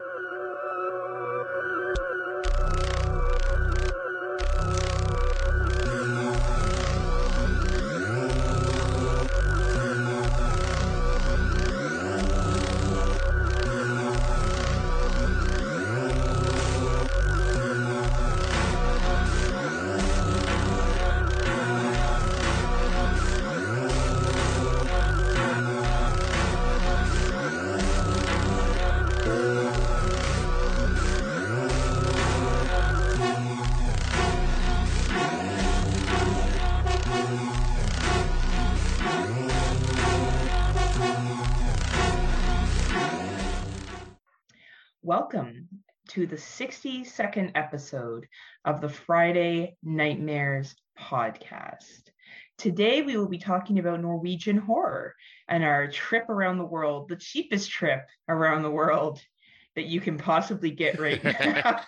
Welcome to the 62nd episode of the Friday Nightmares podcast. Today, we will be talking about Norwegian horror and our trip around the world, the cheapest trip around the world that you can possibly get right now.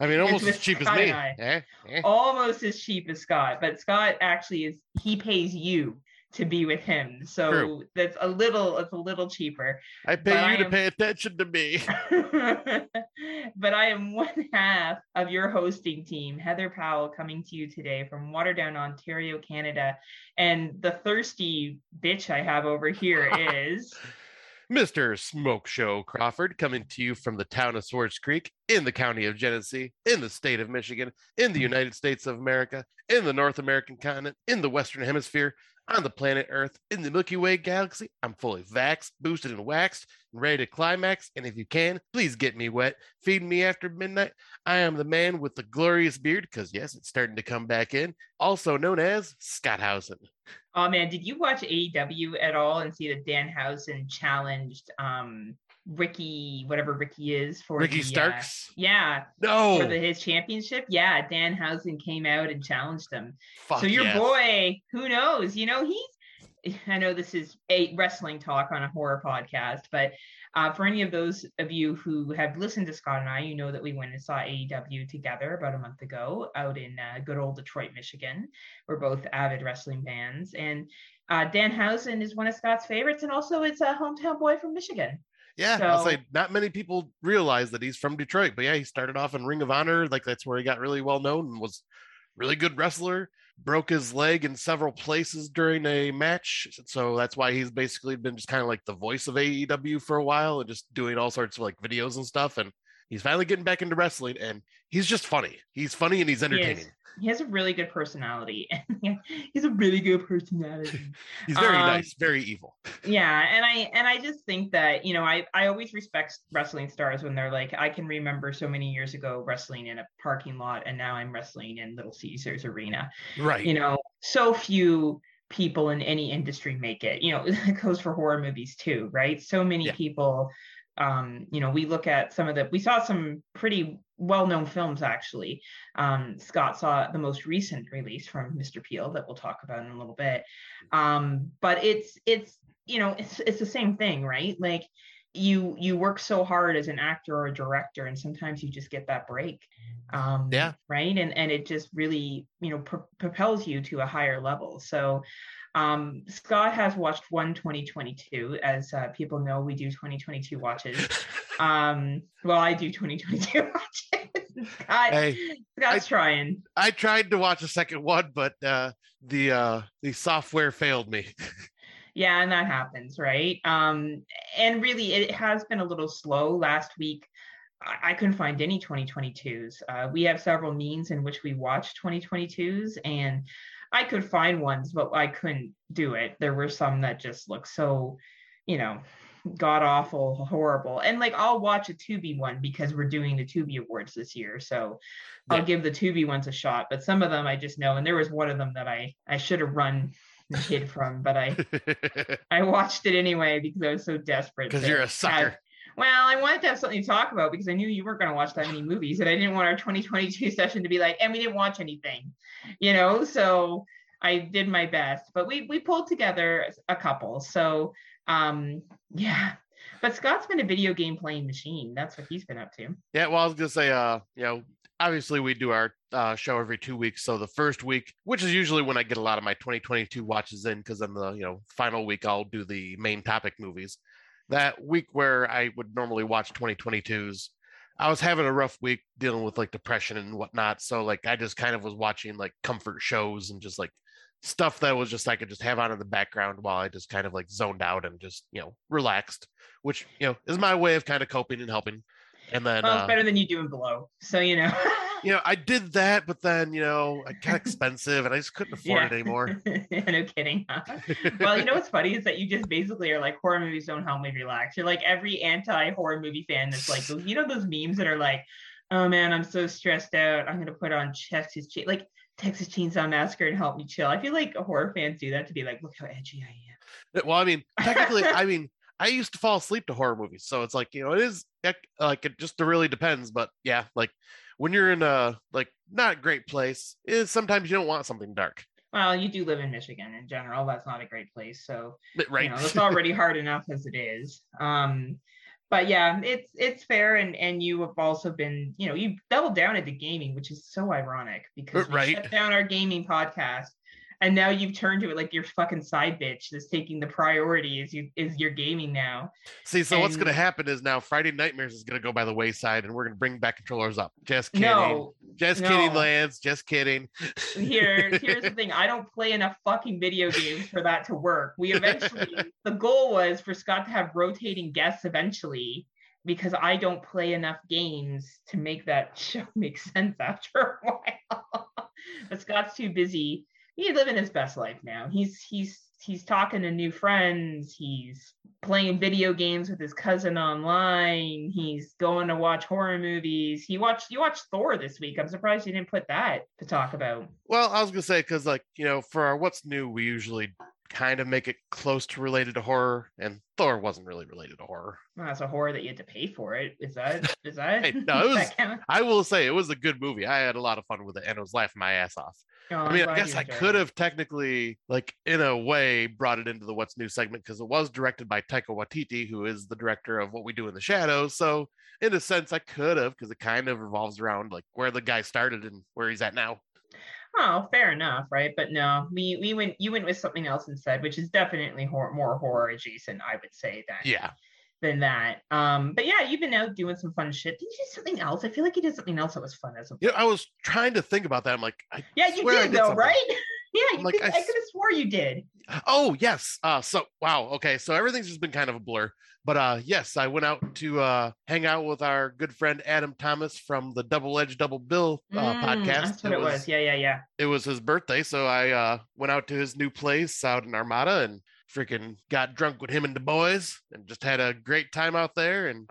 I mean, almost as cheap as me. Eh? Eh? Almost as cheap as Scott, but Scott actually is, he pays you to be with him. So True. that's a little, it's a little cheaper. I pay but you I to am- pay attention to me. but I am one half of your hosting team, Heather Powell, coming to you today from Waterdown, Ontario, Canada. And the thirsty bitch I have over here is Mr. Smoke Show Crawford coming to you from the town of Swartz Creek in the county of Genesee, in the state of Michigan, in the United States of America, in the North American continent, in the Western Hemisphere, on the planet Earth, in the Milky Way galaxy. I'm fully vaxxed, boosted, and waxed, and ready to climax. And if you can, please get me wet. Feed me after midnight. I am the man with the glorious beard, because yes, it's starting to come back in, also known as Scott Housen. oh man, did you watch AEW at all and see that Danhausen challenged um Ricky, whatever Ricky is for Ricky the, uh, Starks? yeah, No. for the, his championship. Yeah, Danhausen came out and challenged him. Fuck so your yes. boy, who knows? You know, he's. I know this is a wrestling talk on a horror podcast, but uh, for any of those of you who have listened to Scott and I, you know that we went and saw AEW together about a month ago out in uh, good old Detroit, Michigan. We're both avid wrestling fans, and uh, Danhausen is one of Scott's favorites, and also it's a hometown boy from Michigan. Yeah, I'll say not many people realize that he's from Detroit, but yeah, he started off in Ring of Honor, like that's where he got really well known and was really good wrestler. Broke his leg in several places during a match, so that's why he's basically been just kind of like the voice of AEW for a while and just doing all sorts of like videos and stuff. And he's finally getting back into wrestling, and he's just funny. He's funny and he's entertaining. He has a really good personality. He's a really good personality. He's very Um, nice, very evil. yeah and i and i just think that you know i i always respect wrestling stars when they're like i can remember so many years ago wrestling in a parking lot and now i'm wrestling in little caesars arena Right. you know so few people in any industry make it you know it goes for horror movies too right so many Yeah. people um you know we look at some of the we saw some pretty well-known films actually. Um scott saw the most recent release from mr peele that we'll talk about in a little bit. Um but it's it's you know it's it's the same thing right? Like you you work so hard as an actor or a director and sometimes you just get that break. Um Yeah. right? And and it just really you know pro- propels you to a higher level. So um scott has watched one 2022 as uh, people know we do 2022 watches um well i do 2022 watches scott Hey, scott's trying I tried to watch a second one, but uh, the uh, the software failed me. Yeah, and that happens, right? Um, and really, it has been a little slow. Last week, I, I couldn't find any 2022s. Uh, we have several means in which we watch 2022s, and I could find ones, but I couldn't do it. There were some that just look so, you know, god awful, horrible. And like, I'll watch a Tubi one because we're doing the Tubi Awards this year, so I'll give the Tubi ones a shot. But some of them I just know, and there was one of them that I I should have run hid from, but I I watched it anyway because I was so desperate. Because you're a have- sucker. well, I wanted to have something to talk about because I knew you weren't going to watch that many movies, and I didn't want our 2022 session to be like, and we didn't watch anything, you know. So I did my best, but we we pulled together a couple. So um, yeah. But Scott's been a video game playing machine. That's what he's been up to. Yeah, well, I was gonna say, uh, you know, obviously we do our uh, show every two weeks. So the first week, which is usually when I get a lot of my 2022 watches in, because then the you know final week I'll do the main topic movies. that week where I would normally watch 2022s, I was having a rough week dealing with like depression and whatnot. So like I just kind of was watching like comfort shows and just like stuff that was just I could just have on in the background while I just kind of like zoned out and just you know relaxed, which you know is my way of kind of coping and helping. And then Well, uh, it's better than you doing below. So you know. you know I did that, but then you know it got expensive and I just couldn't afford it anymore. yeah, no kidding. huh? well, you know what's funny is that you just basically are like horror movies don't help me relax. You're like every anti horror movie fan that's like those, you know those memes that are like, oh man, I'm so stressed out. I'm gonna put on Texas Chain like Texas Chainsaw Massacre and help me chill. I feel like horror fans do that to be like, look how edgy I am. well, I mean, technically, I mean, I used to fall asleep to horror movies, so it's like you know, it is like it just really depends. But yeah, like when you're in a like not great place, is sometimes you don't want something dark, Well, you do live in Michigan in general. That's not a great place. So right? you know, it's already hard enough as it is. Um, but yeah, it's it's fair, and and you have also been, you know, you doubled down into gaming, which is so ironic because uh, we Right. shut down our gaming podcast, and now you've turned to it like your fucking side bitch that's taking the priority is you is your gaming now. See, so what's gonna happen is now Friday Nightmares is gonna go by the wayside, and we're gonna bring back controllers up. Just kidding, No, just kidding, no. Lance. Just kidding. here here's the thing i don't play enough fucking video games for that to work we eventually the goal was for scott to have rotating guests eventually because i don't play enough games to make that show make sense after a while but scott's too busy he's living his best life now. He's he's he's talking to new friends. He's playing video games with his cousin online. He's going to watch horror movies. He watched you watched thor this week. I'm surprised you didn't put that to talk about. Well, I was gonna say because like you know, for our what's new, we usually kind of make it close to related to horror, and Thor wasn't really related to horror. Well, that's a horror that you had to pay for it. Is that is that? Hey, no, it was- that? I will say it was a good movie. I had a lot of fun with it, and I was laughing my ass off. Oh, I mean, I guess I could have technically, like, in a way, brought it into the What's New segment because it was directed by Taika Waititi, who is the director of What We Do in the Shadows. So, in a sense, I could have because it kind of revolves around like where the guy started and where he's at now. Oh, fair enough, right? But no, we we went you went with something else instead, which is definitely hor- more horror adjacent, I would say than Yeah. than that. Um, but yeah, you've been out doing some fun shit. Did you do something else? I feel like you did something else that was fun as a know, I was trying to think about that. I'm like, I yeah, you did, did though, something. right? yeah, you Like, could, I I, could have swore you did. Oh yes. Uh so wow, okay. So everything's just been kind of a blur. But uh yes, I went out to uh hang out with our good friend Adam Thomas from the Double Edge Double Bill uh, Mm, podcast. That's what it was. Yeah, yeah, yeah. it was his birthday, so I uh went out to his new place out in Armada and freaking got drunk with him and the boys and just had a great time out there and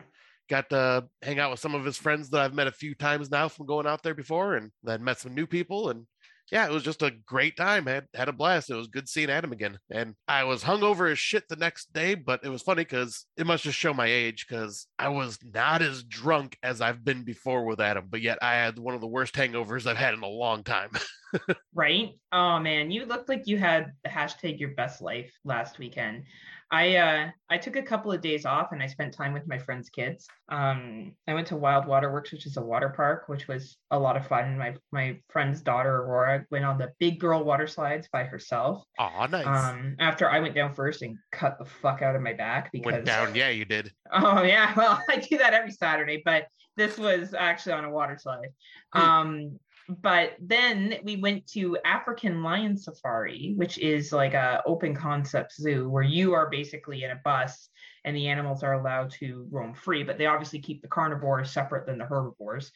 got to hang out with some of his friends that I've met a few times now from going out there before and then met some new people and yeah, it was just a great time. Had had a blast. It was good seeing Adam again. And I was hungover as shit the next day, but it was funny because it must just show my age because I was not as drunk as I've been before with Adam, but yet I had one of the worst hangovers I've had in a long time. right? Oh man, you looked like you had the hashtag your best life last weekend. I uh I took a couple of days off and I spent time with my friends' kids. Um I went to Wild Waterworks, which is a water park, which was a lot of fun. My my friend's daughter Aurora went on the big girl water slides by herself. Aw, nice. Um after I went down first and cut the fuck out of my back because Went down. Yeah, you did. Oh yeah, well I do that every Saturday, but this was actually on a water slide. Hmm. Um, but then we went to African Lion Safari, which is like a open concept zoo where you are basically in a bus and the animals are allowed to roam free, but they obviously keep the carnivores separate than the herbivores.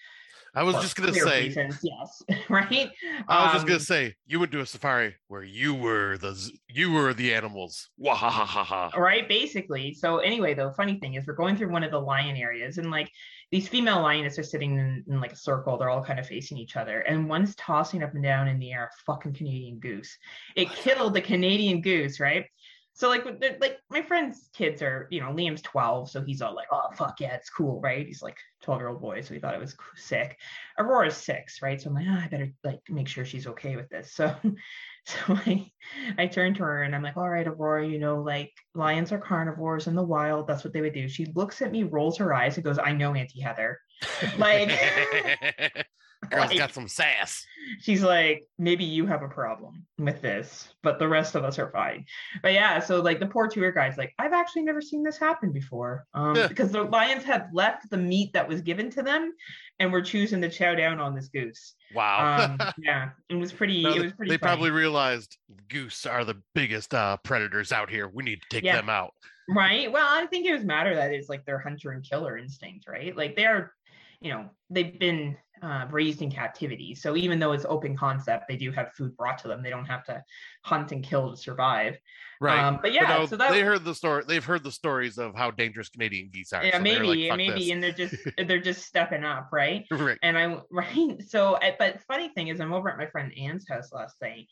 I was just gonna say. reasons, yes, right. I was just gonna Um, say you went to a safari where you were the you were the animals. Wahahaha. right basically so anyway the funny thing is we're going through one of the lion areas and like these female lioness are sitting in, in like a circle. They're all kind of facing each other. And one's tossing up and down in the air a fucking canadian goose. It killed the canadian goose right so like like my friend's kids are you know liam's 12 so he's all like oh fuck yeah it's cool right he's like 12 year old boy so he thought it was sick aurora's six right so i'm like oh, i better like make sure she's okay with this so so I, I turned to her and I'm like, all right, Aurora, you know, like lions are carnivores in the wild. That's what they would do. She looks at me, rolls her eyes, and goes, I know, Auntie Heather. Like, Girl's Like, got some sass. she's like, maybe you have a problem with this, but the rest of us are fine. But yeah, so like the poor tour guide's like, I've actually never seen this happen before. Um, because the lions had left the meat that was given to them and were choosing to chow down on this goose. Wow. Um, yeah, it was pretty, No, it was pretty they funny. probably realized goose are the biggest uh, predators out here. We need to take Yeah. them out. Right. Well, I think it was matter that it's like their hunter and killer instinct, right? Like they're, you know, they've been uh, raised in captivity. So even though it's open concept, they do have food brought to them. They don't have to hunt and kill to survive. Right. Um, but But yeah, no, so that they heard the story. They've heard the stories of how dangerous Canadian geese are. yeah, so they're like, maybe, maybe, this." and they're just they're just stepping up, right? right. And I right. So, but funny thing is, I'm over at my friend Anne's house last night,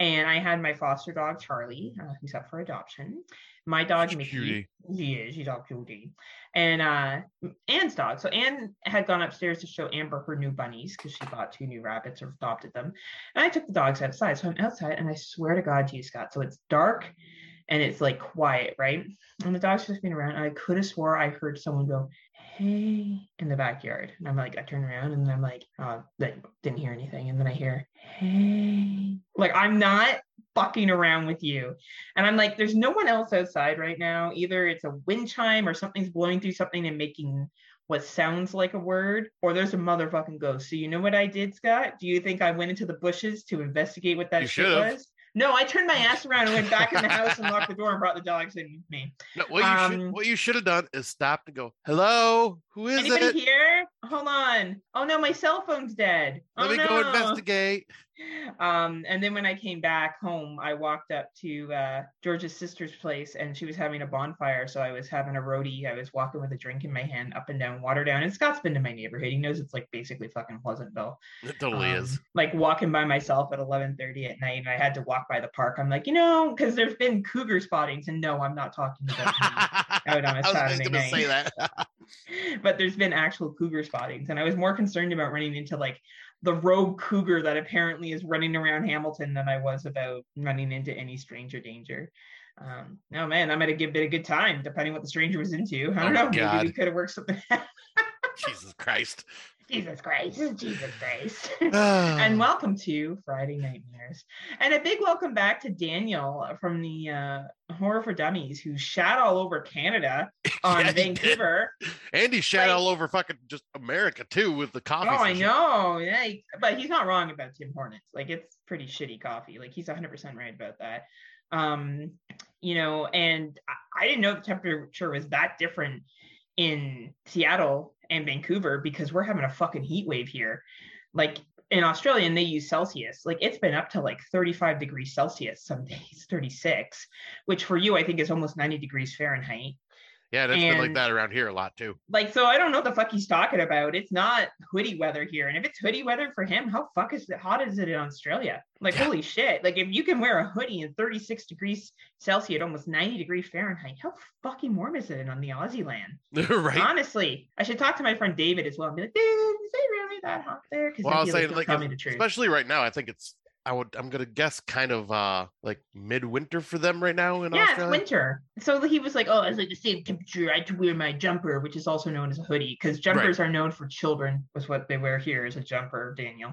and I had my foster dog Charlie, uh, who's up for adoption. My dog Mickey, cutie. she is, she's all cutie, and uh, Anne's dog. So Anne had gone upstairs to show Amber her new bunnies because she bought two new rabbits or adopted them, and I took the dogs outside. So I'm outside, and I swear to God, to you, Scott. So it's dark. And it's like quiet, right? And the dog's just being around. And I could have swore I heard someone go, hey in the backyard. And i'm like i turn around and i'm like uh then didn't hear anything. And then i hear hey. Like i'm not fucking around with you. And i'm like there's no one else outside right now. Either it's a wind chime or something's blowing through something and making what sounds like a word or there's a motherfucking ghost. So you know what i did scott? Do you think i went into the bushes to investigate what that You shit should've. was no i turned my ass around and went back in the house and locked the door and brought the dogs in with me No, what you should Um, what you should have done is stop and go, "Hello, who is Anybody it? here? Hold on. Oh no, my cell phone's dead. Let oh, me no. go investigate." Um, and then when I came back home, I walked up to uh, George's sister's place, and she was having a bonfire. So I was having a roadie. I was walking with a drink in my hand, up and down Waterdown. And Scott's been to my neighborhood. He knows it's like basically fucking Pleasantville. It totally Um, is. Like walking by myself at 11:30 at night, and I had to walk by the park. I'm like, you know, because there's been cougar spottings, and no, I'm not talking about. out on a I was just Saturday gonna say that. but there's been actual cougar spottings and i was more concerned about running into like the rogue cougar that apparently is running around hamilton than i was about running into any stranger danger um no man i might have it a good time depending what the stranger was into i Oh don't my know maybe we could have worked something out. Jesus Christ. Jesus christ jesus christ and and welcome to Friday Nightmares. And a big welcome back to Daniel from the uh, Horror for Dummies, who shat all over Canada on Yeah, he. Vancouver. Andy shat like- all over fucking just America too with the coffee. Oh, I know. Yeah, he- but he's not wrong about Tim Hortons. Like it's pretty shitty coffee. Like he's 100% right about that. Um, you know, and I, I didn't know the temperature was that different in Seattle and Vancouver because we're having a fucking heat wave here. Like in Australia, and they use Celsius. Like it's been up to like 35 degrees Celsius some days, 36, which for you I think is almost 90 degrees Fahrenheit Yeah, it's been like that around here a lot too. like so i don't know what the fuck he's talking about. It's not hoodie weather here. And if it's hoodie weather for him how fuck is it hot is it in australia? Like Yeah. holy shit. Like if you can wear a hoodie in 36 degrees celsius at almost 90 degrees fahrenheit how fucking warm is it on the aussie land? Right? honestly i should talk to my friend david as well and be like dude is it really that hot there? Because Well, I was saying like, tell me the truth. especially right now, I think it's I would I'm gonna guess kind of uh like midwinter for them right now in yeah, it's Australia. winter. So he was like, "Oh, it's like the same temperature. I had to wear my jumper, which is also known as a hoodie, because jumpers are known for children. Was what they wear here is a jumper, Daniel.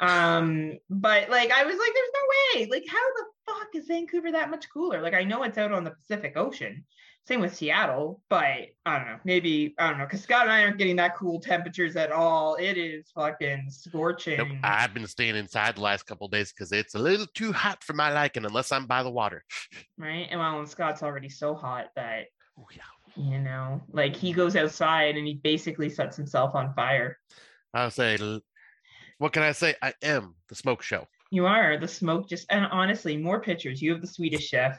Um, but like, I was like, "There's no way. Like, how the fuck is Vancouver that much cooler? Like, I know it's out on the Pacific Ocean. Same with Seattle, but I don't know. Maybe I don't know because Scott and I aren't getting that cool temperatures at all. It is fucking scorching. Nope, I've been staying inside the last couple of days because it's a little too hot for my liking unless I'm by the water. right? And well, and Scott's already so hot that Oh yeah. you know like he goes outside and he basically sets himself on fire I'll say what can I say? I am the smoke show. you are the smoke just and honestly more pictures you have the swedish chef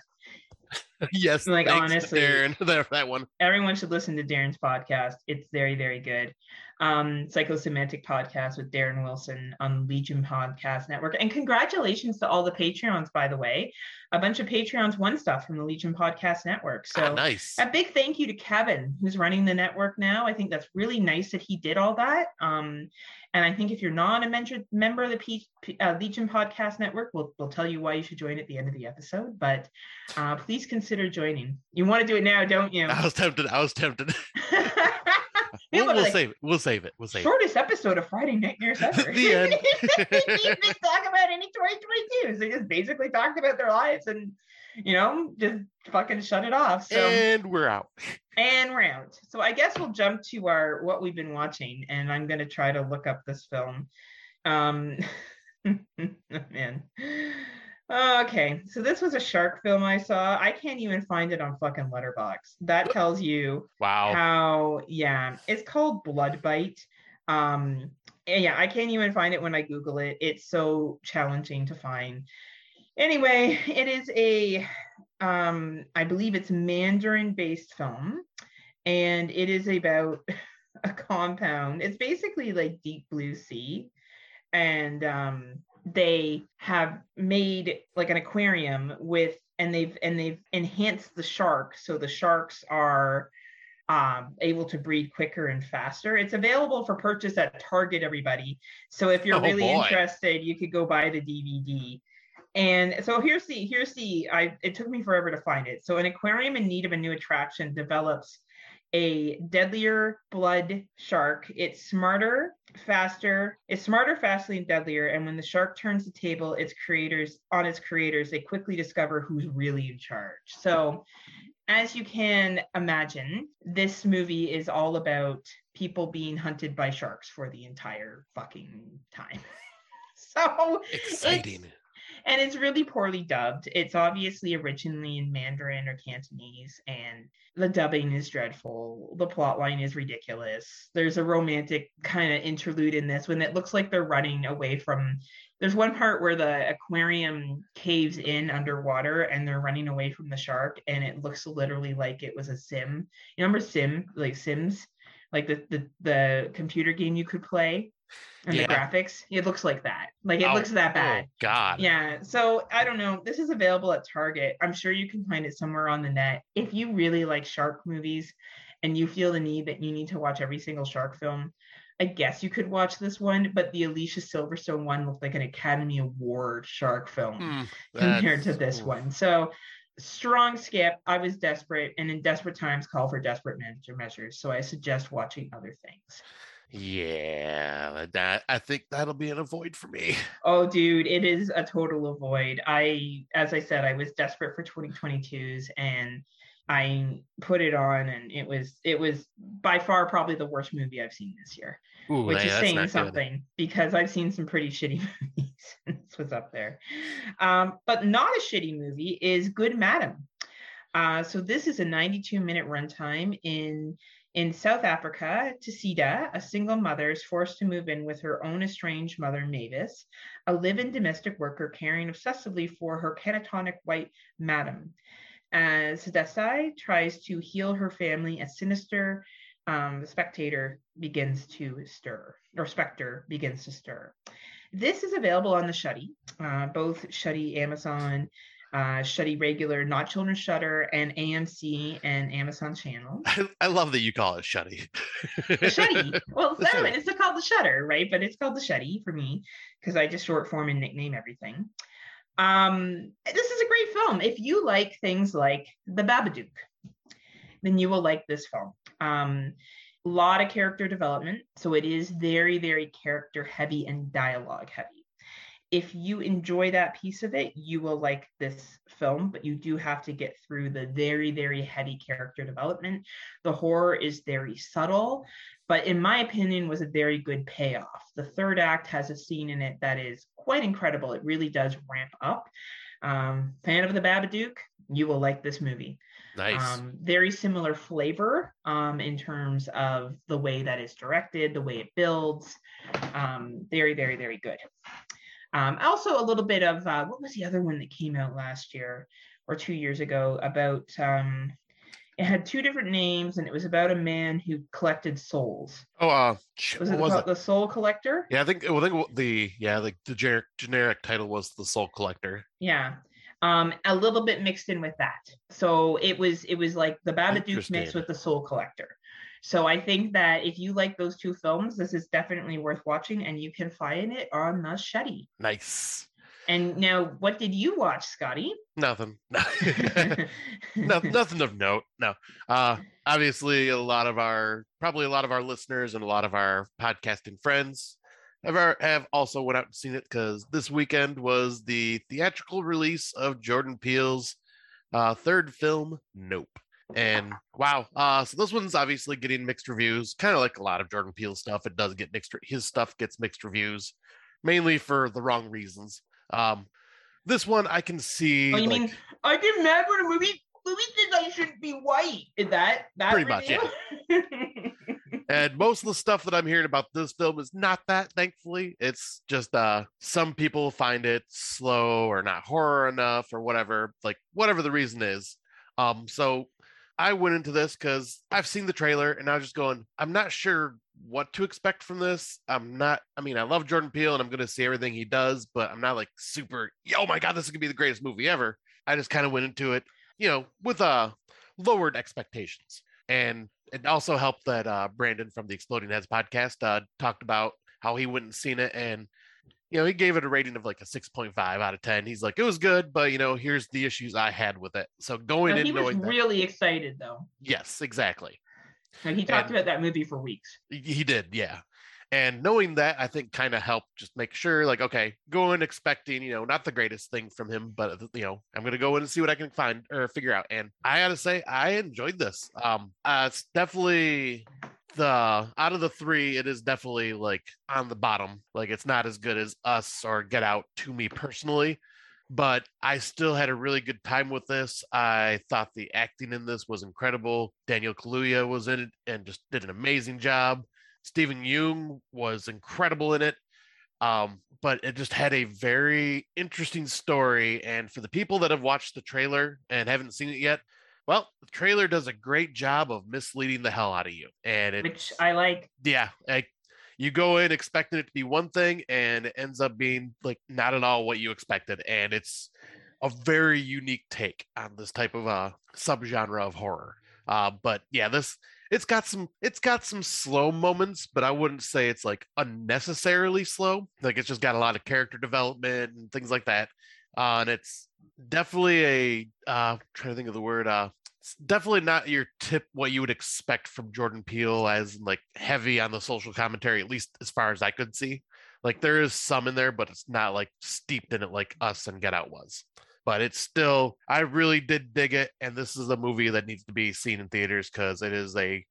yes, Like, honestly- Darren. There, that one. everyone should listen to darren's podcast it's very very good um psychosemantic podcast with darren wilson on legion podcast network and congratulations to all the patreons by the way a bunch of patreons won stuff from the legion podcast network so Ah, nice. a big thank you to Kevin, who's running the network now. I think that's really nice that he did all that. Um, and I think if you're not a mentor, member of the P, P- uh, Legion Podcast Network, we'll, we'll tell you why you should join at the end of the episode. But uh, please consider joining. You want to do it now, don't you? I was tempted. I was tempted. We'll, we'll like, save it. We'll save it. We'll save it. shortest episode of Friday Night Nightmares ever. The end. they didn't even talk about any 2022s. They just basically talked about their lives and, you know, just fucking shut it off. So And we're out. and we're out. So I guess we'll jump to our what we've been watching, and I'm gonna try to look up this film. Um, man. Okay, so this was a shark film I saw. I can't even find it on fucking Letterboxd. That tells you Wow. how yeah it's called blood bite um yeah i can't even find it when i google it it's so challenging to find anyway it is a um i believe it's mandarin based film and it is about a compound it's basically like deep blue sea and um they have made like an aquarium with and they've and they've enhanced the shark so the sharks are um, able to breed quicker and faster. It's available for purchase at Target, everybody. So if you're Oh, really boy. interested, you could go buy the DVD. And so here's the here's the I it took me forever to find it. So an aquarium in need of a new attraction develops a deadlier blood shark. It's smarter, faster. It's smarter, faster, and deadlier. And when the shark turns the table, its creators on its creators, they quickly discover who's really in charge. So as you can imagine, this movie is all about people being hunted by sharks for the entire fucking time. so Exciting. And it's really poorly dubbed. It's obviously originally in Mandarin or Cantonese, and the dubbing is dreadful. The plot line is ridiculous. There's a romantic kind of interlude in this when it looks like they're running away from. There's one part where the aquarium caves in underwater and they're running away from the shark, and it looks literally like it was a sim. You remember Sim, like Sims, like the the, the computer game you could play, and Yeah. the graphics. It looks like that. Like it Oh, looks that bad. Oh, God. Yeah, so I don't know. This is available at Target. I'm sure you can find it somewhere on the net. If you really like shark movies and you feel the need that you need to watch every single shark film, I guess you could watch this one, but the Alicia Silverstone one looked like an Academy Award shark film Hmm, compared to this one. So strong skip. I was desperate, and in desperate times call for desperate manager measures. So I suggest watching other things. Yeah, that I think that'll be an avoid for me. Oh, dude, it is a total avoid. I, as I said, I was desperate for 2022s and I put it on and it was, it was by far probably the worst movie I've seen this year, Ooh, which is saying not good. something because I've seen some pretty shitty movies. this was up there. Um, but not a shitty movie is Good Madam. Uh, so this is a 92 minute runtime in in South Africa, Tisida, a single mother, is forced to move in with her own estranged mother, Mavis, a live-in domestic worker caring obsessively for her catatonic white madam. As Desai tries to heal her family, a sinister um, spectator begins to stir, or specter begins to stir. This is available on the Shuddy, uh, both Shuddy Amazon, uh, Shuddy regular, not children's Shudder, and AMC and Amazon channel. I, I love that you call it. The Shuddy. Well, The no, Shuddy. it's called the Shudder, right? But it's called the Shuddy for me because I just short form and nickname everything. Um, this is a great film. If you like things like The Babadook, then you will like this film. Um, a lot of character development, so it is very, very character heavy and dialogue heavy. If you enjoy that piece of it, you will like this film, but you do have to get through the very, very heavy character development. The horror is very subtle, but in my opinion, was a very good payoff. The third act has a scene in it that is quite incredible. It really does ramp up. Um, fan of the Babadook, you will like this movie. nice. Um, very similar flavor um, in terms of the way that it's directed, the way it builds. Um, very, very, very good. Um, also, a little bit of uh, what was the other one that came out last year or two years ago about um, it had two different names and it was about a man who collected souls. oh, uh, Was what it was the, it? the Soul Collector? Yeah, I think. Well, I think the yeah, like the generic generic title was the Soul Collector. Yeah. Um, a little bit mixed in with that. So it was it was like the Babadook mixed with the Soul Collector. So I think that if you like those two films, this is definitely worth watching, and you can find it on the Shetty. Nice. And now, what did you watch, Scotty? Nothing. no, nothing of note. No. Uh, obviously a lot of our probably a lot of our listeners and a lot of our podcasting friends have our, have also went out and seen it because this weekend was the theatrical release of Jordan Peele's uh, third film, Nope. And wow, uh, so this one's obviously getting mixed reviews, kind of like a lot of Jordan Peele stuff. It does get mixed. His stuff gets mixed reviews, mainly for the wrong reasons. Um, this one I can see. Oh, you like- mean I get mad when a movie movie says I shouldn't be white? Is that that Pretty much, yeah. and most of the stuff that i'm hearing about this film is not that thankfully it's just uh some people find it slow or not horror enough or whatever like whatever the reason is um so i went into this because i've seen the trailer and i was just going i'm not sure what to expect from this. I'm not i mean i love jordan peele and i'm going to see everything he does but i'm not like super oh my god this is going to be the greatest movie ever. I just kind of went into it you know with uh lowered expectations. And it also helped that uh, Brandon from the Exploding Heads podcast uh, talked about how he and seen it, and you know he gave it a rating of like a six point five out of ten. He's like, it was good, but you know, here's the issues I had with it. So going No, in he was knowing that, really excited though. yes, exactly, Like he talked And- about that movie for weeks. he he did, yeah. And knowing that, I think kind of helped just make sure, like, okay, go in expecting, you know, not the greatest thing from him, but you know, I'm gonna go in and see what I can find or figure out. And I gotta say, I enjoyed this. Um, uh, it's definitely the out of the three, it is definitely like on the bottom. Like, it's not as good as Us or Get Out to me personally, but I still had a really good time with this. I thought the acting in this was incredible. Daniel Kaluuya was in it and just did an amazing job. Steven Yeun was incredible in it. Um, but it just had a very interesting story. And for the people that have watched the trailer and haven't seen it yet, well, the trailer does a great job of misleading the hell out of you. And it, Which I like. yeah, like you go in expecting it to be one thing and it ends up being like not at all what you expected. And it's a very unique take on this type of uh subgenre of horror. Uh, but yeah, this it's got some it's got some slow moments, but I wouldn't say it's like unnecessarily slow. Like it's just got a lot of character development and things like that. Uh, and it's definitely a uh trying to think of the word uh it's definitely not your tip what you would expect from Jordan Peele as like heavy on the social commentary, at least as far as I could see. Like there is some in there, but it's not like steeped in it like Us and Get Out was. But it's still, I really did dig it, and this is a movie that needs to be seen in theaters because it is a,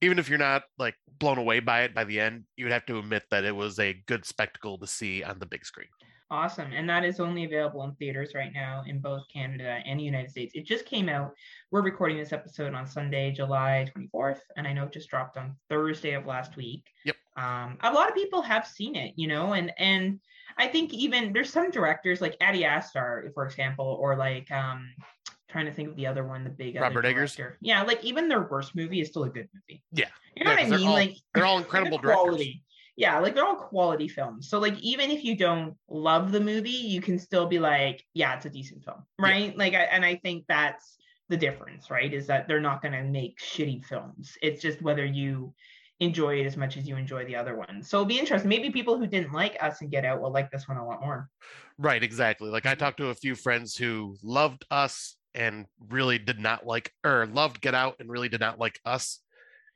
even if you're not like blown away by it by the end, you would have to admit that it was a good spectacle to see on the big screen. Awesome. And that is only available in theaters right now in both Canada and the United States. It just came out. We're recording this episode on Sunday, July 24th. And I know it just dropped on Thursday of last week. Yep. Um, a lot of people have seen it, you know, and and I think even there's some directors like Ari Aster, for example, or like um trying to think of the other one, the big other Robert Eggers? director. Yeah, like even their worst movie is still a good movie. Yeah. You know Yeah, what I mean? all- like They're all incredible directors. quality. Yeah, like they're all quality films. So like even if you don't love the movie, you can still be like, yeah, it's a decent film, Yeah. right? Like, I, and I think that's the difference, right? Is that they're not going to make shitty films. It's just whether you enjoy it as much as you enjoy the other one. So it'll be interesting. Maybe people who didn't like Us and Get Out will like this one a lot more. Right, exactly. Like I talked to a few friends who loved us and really did not like or loved Get Out and really did not like us.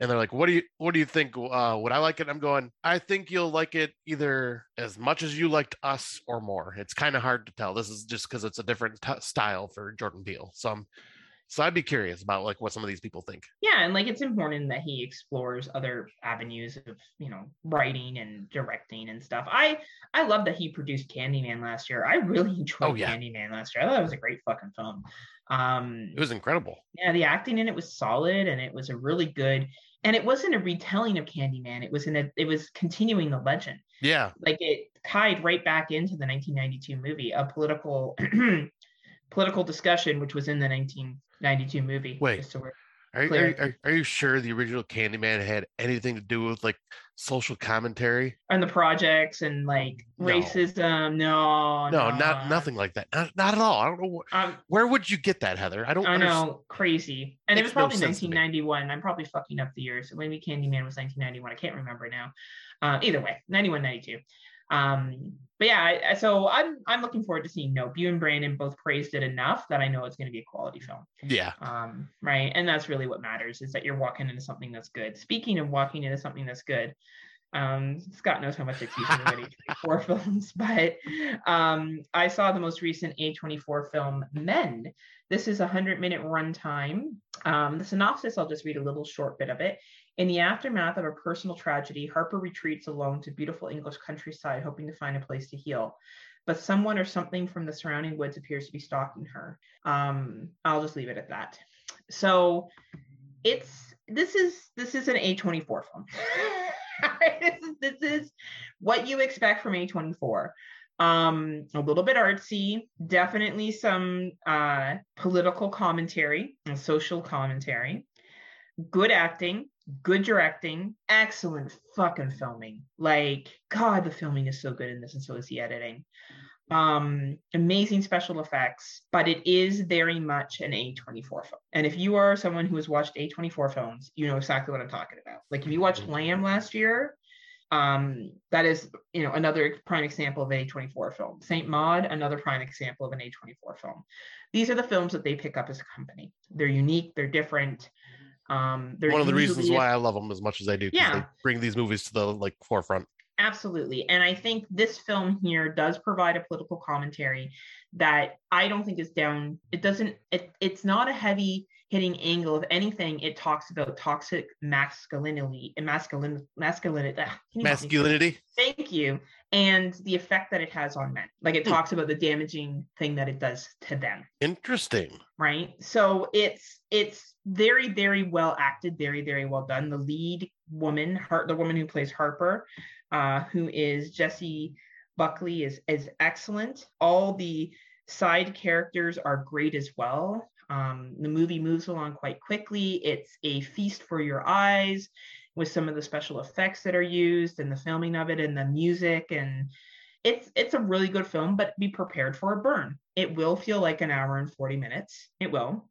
And they're like, "What do you what do you think? Uh, would I like it?" I'm going, "I think you'll like it either as much as you liked us or more." It's kind of hard to tell. This is just because it's a different t- style for Jordan Peele. So I'm so I'd be curious about like what some of these people think. Yeah, and like it's important that he explores other avenues of, you know, writing and directing and stuff. I I love that he produced Candyman last year. I really enjoyed Oh, yeah. Candyman last year. I thought it was a great fucking film. Um It was incredible. yeah, the acting in it was solid and it was a really good and it wasn't a retelling of Candyman. It was in a it was continuing the legend. Yeah, Like it tied right back into the 1992 movie, a political political discussion which was in the 1992 movie. Wait. so Are, you- are, are, are you sure the original Candyman had anything to do with like social commentary? and the projects and like No. racism. No, No, not nothing like that. Not, not at all. I don't know wh- Um, where would you get that, Heather. I don't. I understand. know, crazy. And it was probably me. 1991. I'm probably fucking up the years. Maybe Candyman was 1991. I can't remember now. Uh, either way, 91, 92. Um, but yeah, I, so I'm I'm looking forward to seeing Nope. You and Brandon both praised it enough that I know it's going to be a quality film. Yeah. Um, right, and that's really what matters is that you're walking into something that's good. Speaking of walking into something that's good, um, Scott knows how much I teach about A24 films, but um, I saw the most recent A24 film, Men. This is a 100 minute runtime. Um, the synopsis, I'll just read a little short bit of it. In the aftermath of a personal tragedy, Harper retreats alone to beautiful English countryside, hoping to find a place to heal. But someone or something from the surrounding woods appears to be stalking her. Um, I'll just leave it at that. So it's this is this is an A24 film. this, is, this is what you expect from A24 um a little bit artsy definitely some uh political commentary and social commentary good acting good directing, excellent fucking filming. Like, God, the filming is so good in this, and so is the editing. Um, amazing special effects, but it is very much an A24 film. And if you are someone who has watched A24 films, you know exactly what I'm talking about. Like, if you watched mm-hmm. Lamb last year, um, that is, you know, another prime example of an A24 film. Saint Maud, another prime example of an A24 film. These are the films that they pick up as a company. They're unique, they're different. Um, One of the reasons why I love them as much as I do. Yeah. They bring these movies to the like forefront. Absolutely. And I think this film here does provide a political commentary that I don't think is down. It doesn't, it, it's not a heavy hitting angle. If anything, it talks about toxic masculinity and masculine, masculinity. Masculinity. Thank you. And the effect that it has on men. Like it hmm. talks about the damaging thing that it does to them. Interesting. Right. So it's, it's, very very well acted very very well done the lead woman the woman who plays harper uh, who is Jessie buckley is is excellent. All the side characters are great as well. Um, the movie moves along quite quickly. It's a feast for your eyes with some of the special effects that are used and the filming of it and the music. And it's it's a really good film but be prepared for a burn. It will feel like an hour and 40 minutes. It will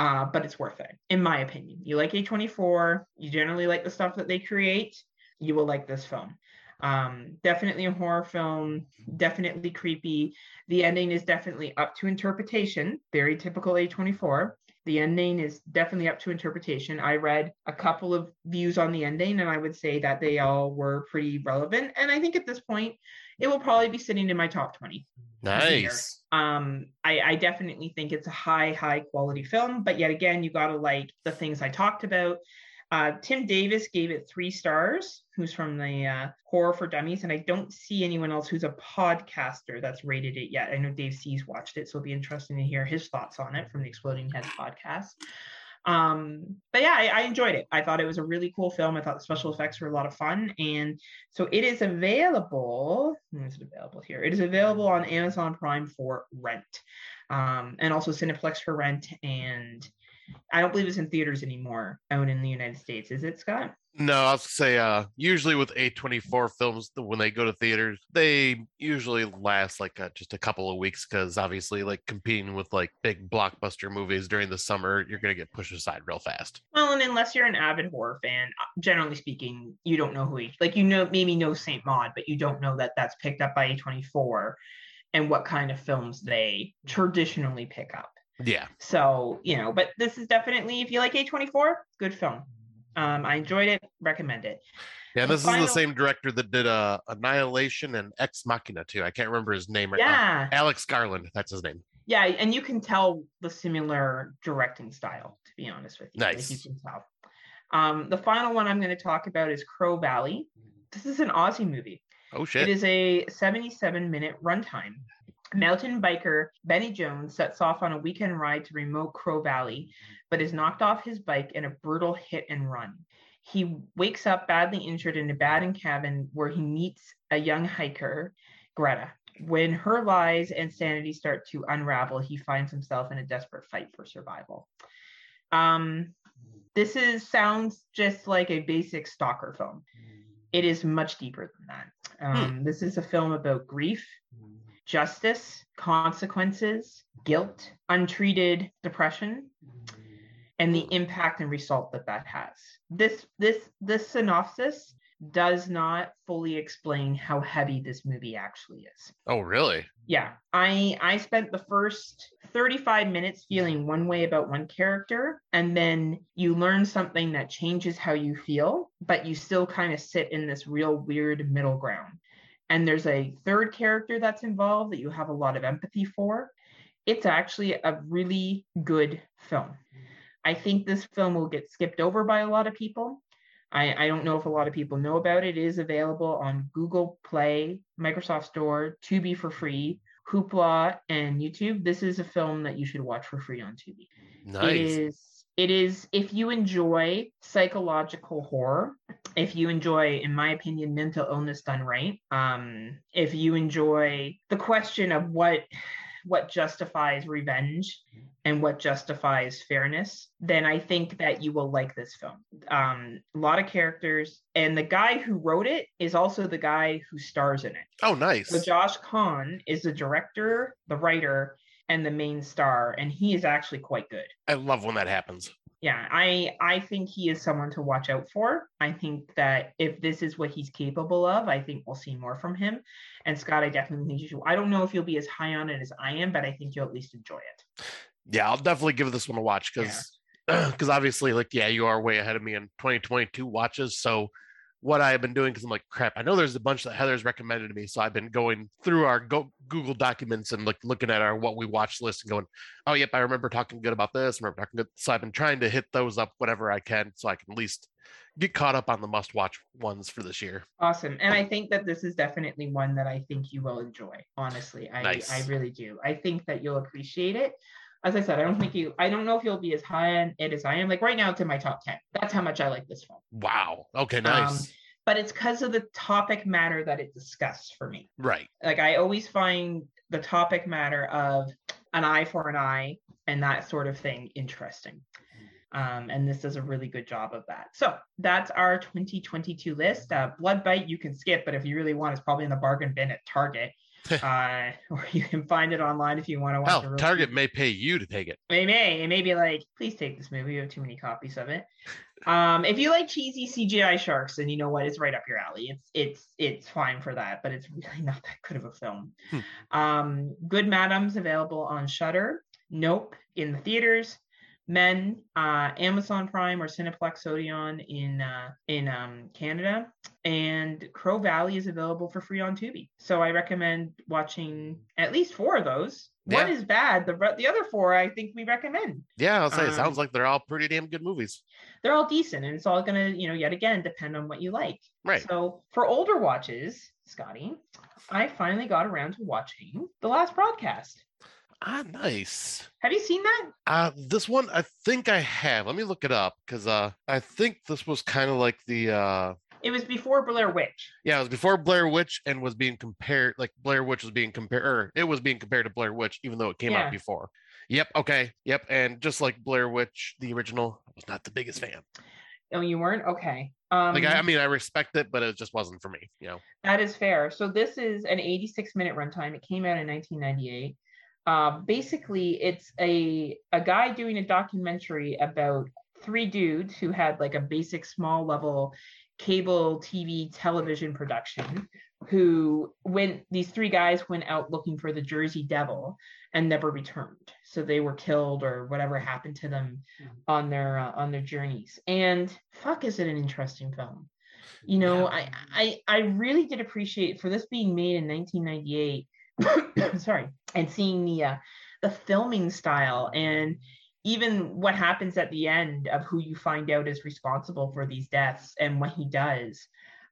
uh, but it's worth it, in my opinion. You like A24, you generally like the stuff that they create, you will like this film. Um, definitely a horror film, definitely creepy. The ending is definitely up to interpretation, very typical A24. The ending is definitely up to interpretation. I read a couple of views on the ending, and I would say that they all were pretty relevant. And I think at this point, it will probably be sitting in my top 20. Nice. Um, I, I definitely think it's a high, high quality film, but yet again, you got to like the things I talked about. Uh, Tim Davis gave it three stars, who's from the uh, Horror for Dummies, and I don't see anyone else who's a podcaster that's rated it yet. I know Dave C's watched it, so it'll be interesting to hear his thoughts on it from the Exploding Heads podcast. Um, but yeah, I, I, enjoyed it. I thought it was a really cool film. I thought the special effects were a lot of fun. And so it is available. Is it available here? It is available on Amazon Prime for rent. Um, and also Cineplex for rent. And I don't believe it's in theaters anymore out in the United States. Is it, Scott? No, I'll say uh usually with A24 films when they go to theaters, they usually last like uh, just a couple of weeks because obviously like competing with like big blockbuster movies during the summer, you're going to get pushed aside real fast. Well, and unless you're an avid horror fan, uh, generally speaking, you don't know who he like you know maybe know Saint Maud, but you don't know that that's picked up by A24 and what kind of films they traditionally pick up. Yeah. So, you know, but this is definitely if you like A24, good film. Um, I enjoyed it. Recommend it. Yeah, this final... is the same director that did uh, Annihilation and Ex Machina too. I can't remember his name right yeah. now. Alex Garland, that's his name. Yeah, and you can tell the similar directing style. To be honest with you, nice. Like you can tell. Um, the final one I'm going to talk about is Crow Valley. This is an Aussie movie. Oh shit! It is a 77 minute runtime. Mountain biker Benny Jones sets off on a weekend ride to remote Crow Valley, but is knocked off his bike in a brutal hit and run. He wakes up badly injured in a abandoned cabin where he meets a young hiker, Greta. When her lies and sanity start to unravel, he finds himself in a desperate fight for survival. Um, this is sounds just like a basic stalker film. It is much deeper than that. Hmm. Um, hmm. This is a film about grief, justice, consequences, guilt, untreated depression, and the impact and result that that has. This this this synopsis does not fully explain how heavy this movie actually is. Oh, really? Yeah. I I spent the first 35 minutes feeling one way about one character and then you learn something that changes how you feel, but you still kind of sit in this real weird middle ground. And there's a third character that's involved that you have a lot of empathy for. It's actually a really good film. I think this film will get skipped over by a lot of people. I, I don't know if a lot of people know about it. It is available on Google Play, Microsoft Store, Tubi for free, Hoopla, and YouTube. This is a film that you should watch for free on Tubi. Nice. It is it is if you enjoy psychological horror if you enjoy in my opinion mental illness done right um if you enjoy the question of what what justifies revenge and what justifies fairness, then I think that you will like this film. Um, a lot of characters, and the guy who wrote it is also the guy who stars in it. Oh, nice. So Josh Kahn is the director, the writer, and the main star, and he is actually quite good. I love when that happens. Yeah, I I think he is someone to watch out for. I think that if this is what he's capable of, I think we'll see more from him. And Scott, I definitely think you should. I don't know if you'll be as high on it as I am, but I think you'll at least enjoy it. Yeah, I'll definitely give this one a watch because because obviously, like, yeah, you are way ahead of me in 2022 watches. So what I have been doing because I'm like, crap, I know there's a bunch that Heather's recommended to me. So I've been going through our go- Google documents and like looking at our what we watch list and going, oh, yep, I remember talking good about this. I remember talking good. So I've been trying to hit those up whatever I can so I can at least get caught up on the must watch ones for this year. Awesome. And I think that this is definitely one that I think you will enjoy. Honestly, I, Nice. I really do. I think that you'll appreciate it. As I said, I don't think you, I don't know if you'll be as high on it as I am. Like right now, it's in my top 10. That's how much I like this film. Wow. Okay, nice. But it's because of the topic matter that it discusses for me. right. like I always find the topic matter of an eye for an eye and that sort of thing interesting. Um, and this does a really good job of that. So that's our 2022 list. Uh, Blood Bite you can skip, but if you really want, it's probably in the bargain bin at Target. uh, or you can find it online if you want to watch. Hell, Target may pay you to take it. They may. It may be like, please take this movie. We have too many copies of it. Um, if you like cheesy CGI sharks, then you know what, it's right up your alley. It's it's it's fine for that, but it's really not that good of a film. Hmm. Um, Good Madam's available on Shudder. Nope in the theaters. Men, uh, Amazon Prime or Cineplex Odeon in uh, in um, Canada, and Crow Valley is available for free on Tubi. So I recommend watching at least four of those. One is bad. The the other four I think we recommend. Yeah, I'll say it Um, sounds like they're all pretty damn good movies. They're all decent, and it's all gonna you know yet again depend on what you like. Right. So for older watches, Scotty, I finally got around to watching the last broadcast. Ah, nice. Have you seen that? Uh, this one I think I have. Let me look it up because uh, I think this was kind of like the uh, It was before Blair Witch. yeah, it was before Blair Witch and was being compared like Blair Witch was being compared or it was being compared to Blair Witch even though it came Yeah. out before. Yep. Okay. Yep. And just like Blair Witch, the original, I was not the biggest fan. Oh, you weren't? Okay. Um, Like I, I mean, I respect it, but it just wasn't for me. You know. That is fair. So this is an 86 minute runtime. It came out in 1998. Uh, basically, it's a a guy doing a documentary about three dudes who had like a basic small level cable TV television production. Who went? These three guys went out looking for the Jersey Devil and never returned. So they were killed or whatever happened to them on their uh, on their journeys. And fuck, is it an interesting film? you know Yeah. I, I i really did appreciate for this being made in 1998 sorry and seeing the uh, the filming style and even what happens at the end of who you find out is responsible for these deaths and what he does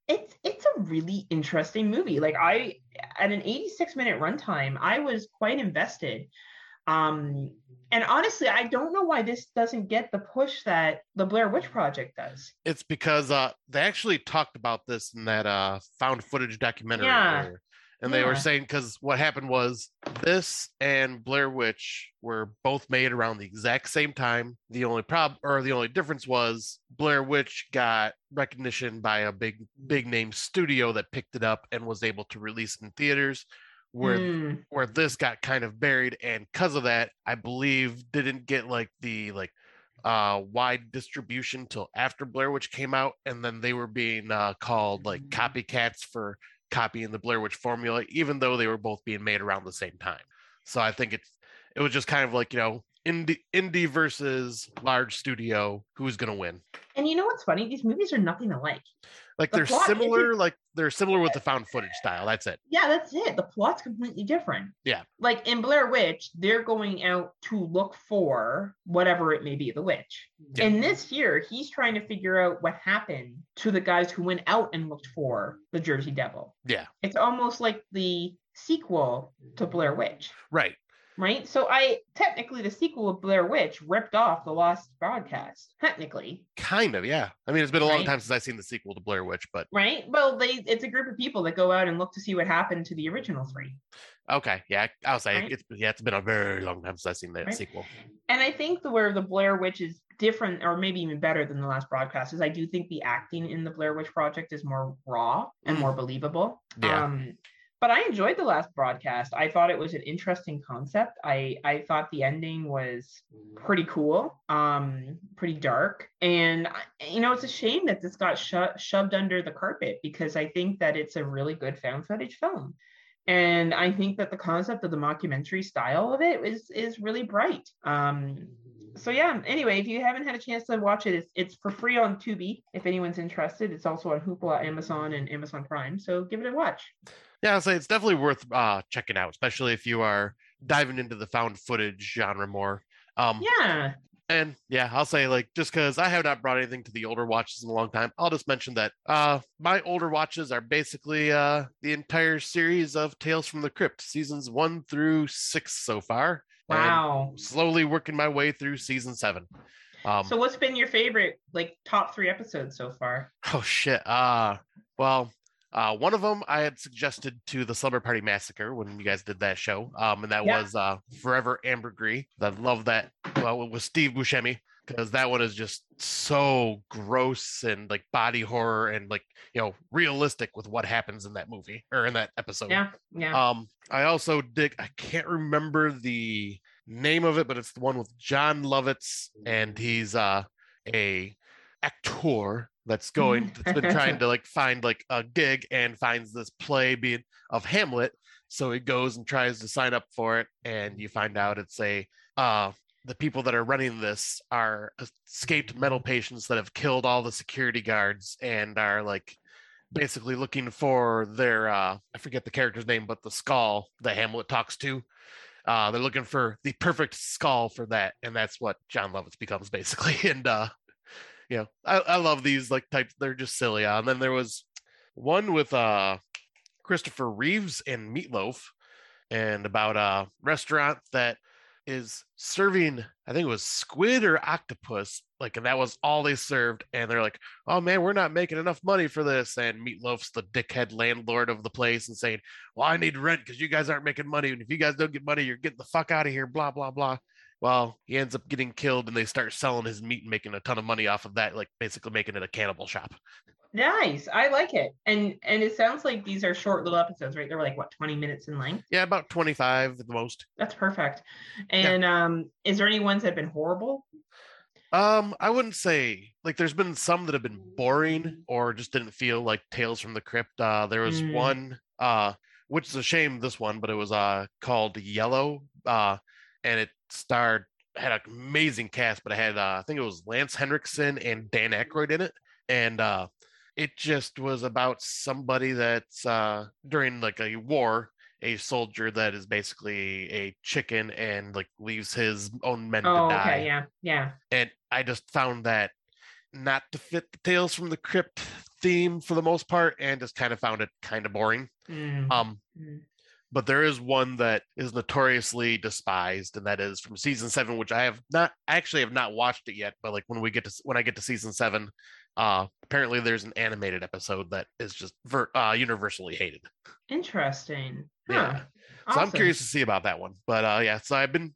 it's it's a really interesting movie like i at an 86 minute runtime i was quite invested um and honestly i don't know why this doesn't get the push that the blair witch project does It's because uh, they actually talked about this in that uh, found footage documentary. Yeah. And they were saying because what happened was this and Blair Witch were both made around the exact same time. The only problem or the only difference was Blair Witch got recognition by a big big name studio that picked it up and was able to release in theaters. Where Mm. where this got kind of buried and because of that i believe didn't get like the like uh wide distribution till after Blair Witch came out, and then they were being uh, called like Mhm. copycats for copying the Blair Witch formula, even though they were both being made around the same time. So I think it's it was just kind of like you know indie indie versus large studio, who's gonna win? And you know what's funny? These movies are nothing alike. Like The they're similar, like they're similar with the found footage style. That's it. Yeah, that's it. The plot's completely different. Yeah. Like in Blair Witch, they're going out to look for whatever it may be, the witch. Yeah. And this here, he's trying to figure out what happened to the guys who went out and looked for the Jersey Devil. Yeah, It's almost like the sequel to Blair Witch, right. Right? So I technically the sequel of Blair Witch ripped off the Lost broadcast, technically, Kind of, yeah. I mean, it's been a long Right. time since I've seen the sequel to Blair Witch, but right? Well, they it's a group of people that go out and look to see what happened to the original three. okay, yeah, I'll say Right. it's yeah, it's been a very long time since I've seen that Right. sequel. And I think the where the Blair Witch is different, or maybe even better than the last broadcast, is I do think the acting in the Blair Witch Project is more raw and more believable. Yeah. Um, but I enjoyed the last broadcast. I thought it was an interesting concept. I I thought the ending was pretty cool, um, pretty dark, and you know it's a shame that this got sho- shoved under the carpet because I think that it's a really good found footage film. And I think that the concept of the mockumentary style of it is is really bright. Um, so yeah. Anyway, if you haven't had a chance to watch it, it's it's for free on Tubi. If anyone's interested, it's also on Hoopla, Amazon, and Amazon Prime. So give it a watch. Yeah, I'll say it's definitely worth uh checking out, especially if you are diving into the found footage genre more. Um, Yeah. and yeah, I'll say like just because I have not brought anything to the older watches in a long time, I'll just mention that uh my older watches are basically uh the entire series of Tales from the Crypt, seasons one through six so far. Wow. slowly working my way through season seven. Um, So what's been your favorite like top three episodes so far? Oh shit. Uh well, uh one of them I had suggested to the Slumber Party Massacre when you guys did that show. Um and that Yeah. was uh Forever Ambergris. I love that well with Steve Buscemi because that one is just so gross and like body horror and like you know realistic with what happens in that movie or in that episode. Yeah. Yeah. Um, I also dig. I can't remember the name of it, but it's the one with Jon Lovitz, and he's uh a actor that's going that's been trying to like find like a gig and finds this play being of Hamlet. So he goes and tries to sign up for it, and you find out it's a uh the people that are running this are escaped mental patients that have killed all the security guards and are like basically looking for their uh I forget the character's name, but the skull that Hamlet talks to. Uh they're looking for the perfect skull for that, and that's what Jon Lovitz becomes basically. And uh know, I, I love these like types, they're just silly. Uh, and then there was one with uh Christopher Reeves and Meatloaf and about a restaurant that is serving I think it was squid or octopus, like and that was all they served. And they're like, oh man, we're not making enough money for this. And Meatloaf's the dickhead landlord of the place and saying, Well, I need rent because you guys aren't making money. And if you guys don't get money, you're getting the fuck out of here, blah, blah, blah. Well, he ends up getting killed and they start selling his meat and making a ton of money off of that, like basically making it a cannibal shop. Nice. I like it. And and it sounds like these are short little episodes, right? They're like what, 20 minutes in length? Yeah, about 25 at the most. That's perfect. And um is there any ones that have been horrible? Um, I wouldn't say like there's been some that have been boring or just didn't feel like Tales from the Crypt. Uh there was Mm. one uh which is a shame this one, but it was uh called Yellow. Uh and it starred had an amazing cast, but it had uh, I think it was Lance Henriksen and Dan Aykroyd in it. And uh it just was about somebody that's uh during like a war a soldier that is basically a chicken and like leaves his own men Oh, to die okay, yeah, yeah. and I just found that not to fit the Tales from the Crypt theme for the most part, and just kind of found it kind of boring. Mm, Um, mm. But there is one that is notoriously despised, and that is from season seven, which I have not I actually have not watched it yet. But like when we get to when I get to season seven, uh, apparently there's an animated episode that is just ver- uh, universally hated. Interesting. Yeah. Huh. So I'm curious to see about that one. But uh, yeah, so I've been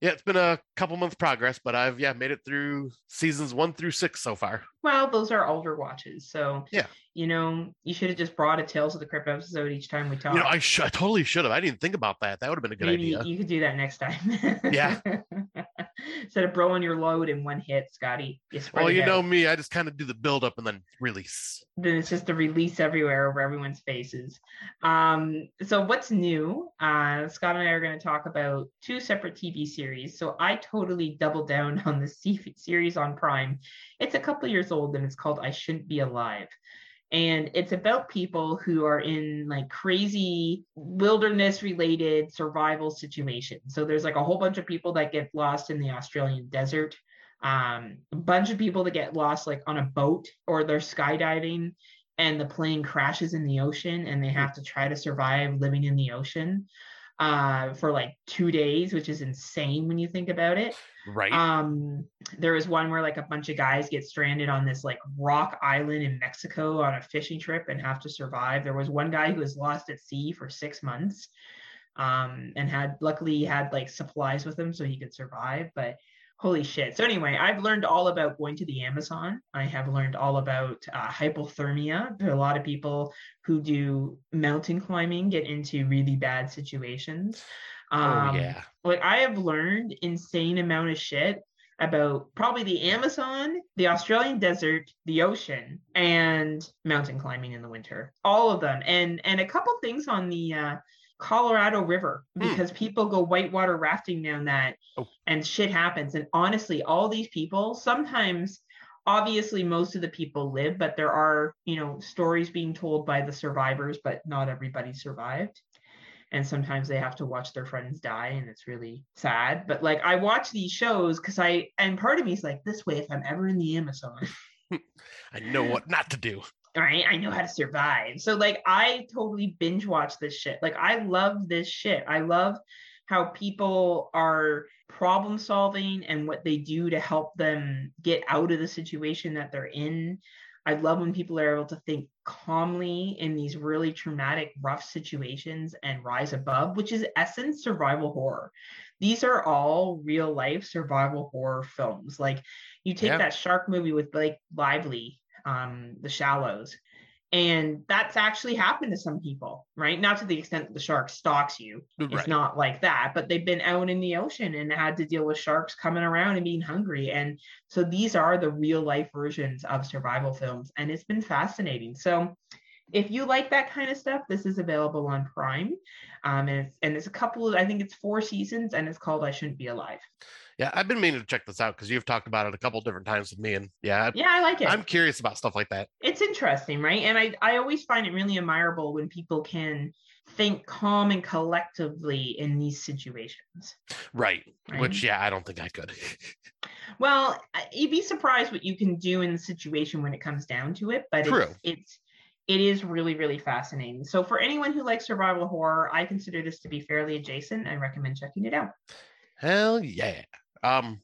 yeah, it's been a couple month progress, but I've yeah made it through seasons one through six so far. Well, those are older watches, so Yeah. You know, you should have just brought a Tales of the Crypt episode each time we talk. You know, I, sh- I totally should have. I didn't think about that. That would have been a good Maybe idea. you could do that next time. Yeah. Instead of blowing your load in one hit, Scotty. You Well, you know me, I just kind of do the build up and then release. then it's just a release everywhere over everyone's faces. Um, so what's new? Uh, Scott and I are going to talk about two separate TV series. So I totally doubled down on the series on Prime. It's a couple years old and it's called I Shouldn't Be Alive. And it's about people who are in like crazy wilderness related survival situations. So there's like a whole bunch of people that get lost in the Australian desert um, a bunch of people that get lost like on a boat or they're skydiving and the plane crashes in the ocean and they have to try to survive living in the ocean uh, for like two days, which is insane when you think about it. Right. Um, there was one where like a bunch of guys get stranded on this like rock island in Mexico on a fishing trip and have to survive. There was one guy who was lost at sea for six months um, and had luckily had like supplies with him so he could survive. But holy shit! So anyway, I've learned all about going to the Amazon. I have learned all about uh, hypothermia. There are a lot of people who do mountain climbing get into really bad situations. Um, oh yeah. like I have learned insane amount of shit about probably the Amazon, the Australian desert, the ocean, and mountain climbing in the winter. All of them, and and a couple things on the uh, Colorado River Hmm. because people go whitewater rafting down that, Oh. and shit happens. And honestly, all these people sometimes. Obviously, most of the people live, but there are, you know, stories being told by the survivors, but not everybody survived and sometimes they have to watch their friends die and it's really sad but like i watch these shows because i and part of me is like this way if i'm ever in the amazon I know what not to do. Right i know how to survive so like i totally binge watch this shit like i love this shit i love how people are problem solving and what they do to help them get out of the situation that they're in I love when people are able to think calmly in these really traumatic, rough situations and rise above, which is essence survival horror. These are all real life survival horror films. Like you take Yeah. that shark movie with Blake Lively, um, The Shallows, and that's actually happened to some people, right? Not to the extent that the shark stalks you. It's not like that, but they've been out in the ocean and had to deal with sharks coming around and being hungry. And so these are the real life versions of survival films, and it's been fascinating. So if you like that kind of stuff, this is available on Prime. Um, and it's and it's a couple of I think it's four seasons, and it's called I Shouldn't Be Alive. Yeah, I've been meaning to check this out because you've talked about it a couple different times with me, and yeah, Yeah, I like it. I'm curious about stuff like that. it's interesting, right? And I, I always find it really admirable when people can think calm and collectively in these situations. Right. Right. Which, yeah, I don't think I could. Well, you'd be surprised what you can do in the situation when it comes down to it, but True. it's it's it is really really fascinating. So for anyone who likes survival horror, I consider this to be fairly adjacent. I recommend checking it out. Hell yeah. Um.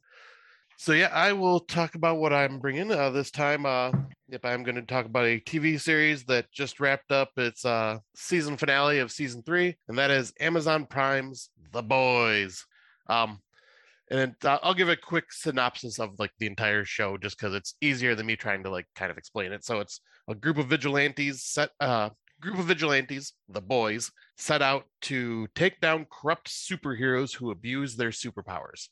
So yeah, I will talk about what I'm bringing uh, this time. Uh, yep, I'm going to talk about a TV series that just wrapped up its uh season finale of season three, and that is Amazon Prime's The Boys. Um, and uh, I'll give a quick synopsis of like the entire show, just because it's easier than me trying to like kind of explain it. So it's a group of vigilantes set uh group of vigilantes, the boys, set out to take down corrupt superheroes who abuse their superpowers.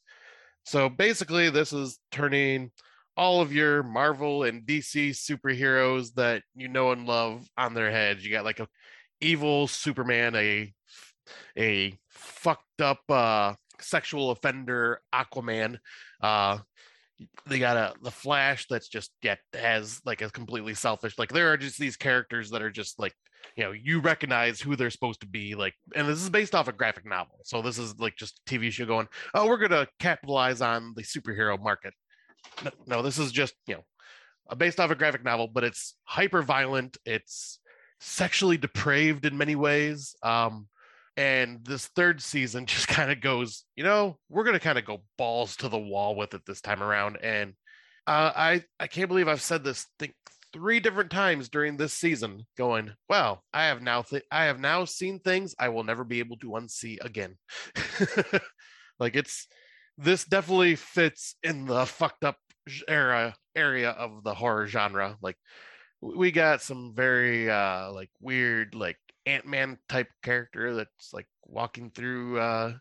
So basically, this is turning all of your Marvel and DC superheroes that you know and love on their heads. You got like a evil Superman, a a fucked up uh, sexual offender Aquaman. Uh, they got a the Flash that's just yeah has like a completely selfish. Like there are just these characters that are just like you know you recognize who they're supposed to be like and this is based off a graphic novel. So this is like just tv show going oh we're gonna capitalize on the superhero market. No, no this is just you know based off a graphic novel but it's hyper violent it's sexually depraved in many ways. Um and this third season just kind of goes you know we're gonna kind of go balls to the wall with it this time around and uh, i i can't believe i've said this think three different times during this season going well i have now th- i have now seen things i will never be able to unsee again. Like it's this definitely fits in the fucked up era area of the horror genre like we got some very uh like weird like ant-man type character that's like walking through uh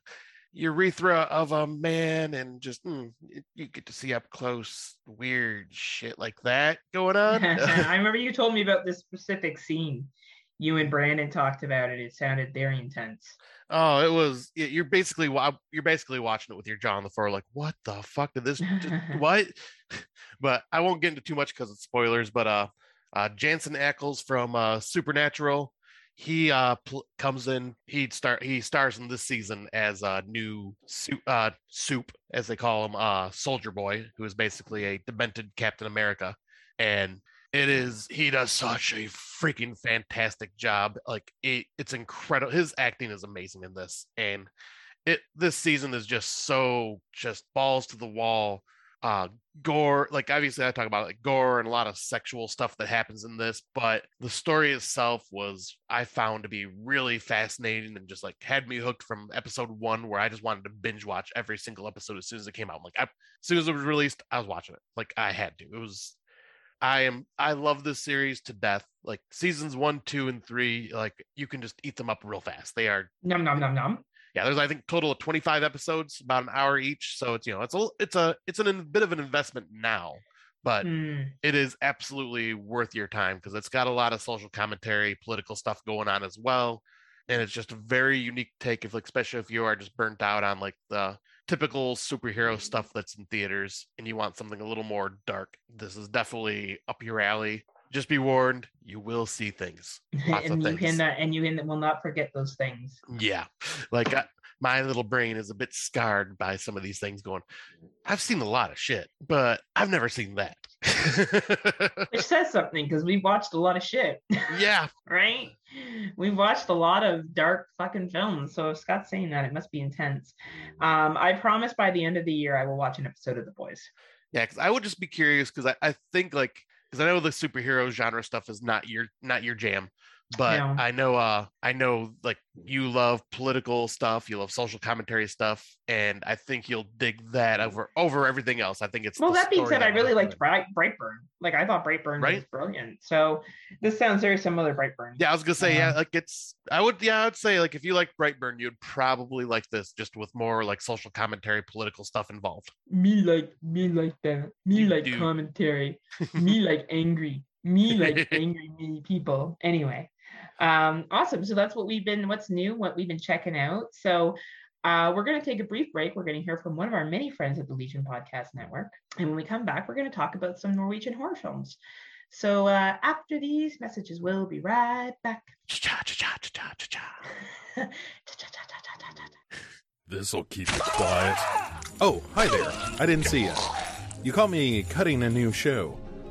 urethra of a man and just mm, you get to see up close weird shit like that going on. I remember you told me about this specific scene. You and Brandon talked about it. It sounded very intense. Oh, it was. You're basically you're basically watching it with your jaw on the floor, like, what the fuck did this? Just, what? But I won't get into too much because it's spoilers. But uh, uh, Jensen Ackles from uh, Supernatural, he uh pl- comes in. He start he stars in this season as a new soup, uh, soup as they call him, uh, Soldier Boy, who is basically a demented Captain America, and it is he does such a freaking fantastic job. Like it, it's incredible. His acting is amazing in this, and it this season is just so just balls to the wall. Uh, gore, like obviously I talk about like gore and a lot of sexual stuff that happens in this, but the story itself was I found to be really fascinating and just like had me hooked from episode one, where I just wanted to binge watch every single episode as soon as it came out. Like I, as soon as it was released, I was watching it. Like I had to. It was I am I love this series to death. Like seasons one, two, and three, like you can just eat them up real fast. They are num num num num. Yeah, there's I think total of 25 episodes, about an hour each. So it's you know it's a it's a it's an, a bit of an investment now, but Mm. it is absolutely worth your time because it's got a lot of social commentary, political stuff going on as well, and it's just a very unique take. If like especially if you are just burnt out on like the typical superhero stuff that's in theaters and you want something a little more dark, this is definitely up your alley. Just be warned, you will see things. And you things. can uh, and you can will not forget those things. Yeah, like I, my little brain is a bit scarred by some of these things. Going, I've seen a lot of shit, but I've never seen that. Which says something because we watched a lot of shit, yeah, right? We watched a lot of dark fucking films. So if Scott's saying that, it must be intense. Um, I promise by the end of the year I will watch an episode of The Boys. yeah. Because I would just be curious because I, I think like because I know the superhero genre stuff is not your not your jam, but No. I know uh I know like you love political stuff, you love social commentary stuff, and I think you'll dig that over over everything else. I think it's Well, that being said, I really liked. Bright Brightburn. Like I thought Brightburn was Right? brilliant. So this sounds very similar to Brightburn. Yeah, I was gonna say, yeah, Um, like it's I would yeah, I would say like if you like Brightburn, you'd probably like this just with more like social commentary, political stuff involved. Me like me like that. Me You like do. commentary. me like angry. Me like angry me people. Anyway. Um, awesome. So that's what we've been what's new, what we've been checking out. So uh, we're going to take a brief break. We're going to hear from one of our many friends at the Legion Podcast Network. And when we come back, we're going to talk about some Norwegian horror films. So uh, after these messages, we'll be right back. This'll keep it quiet. Oh, hi there. I didn't see you. You caught me cutting a new show.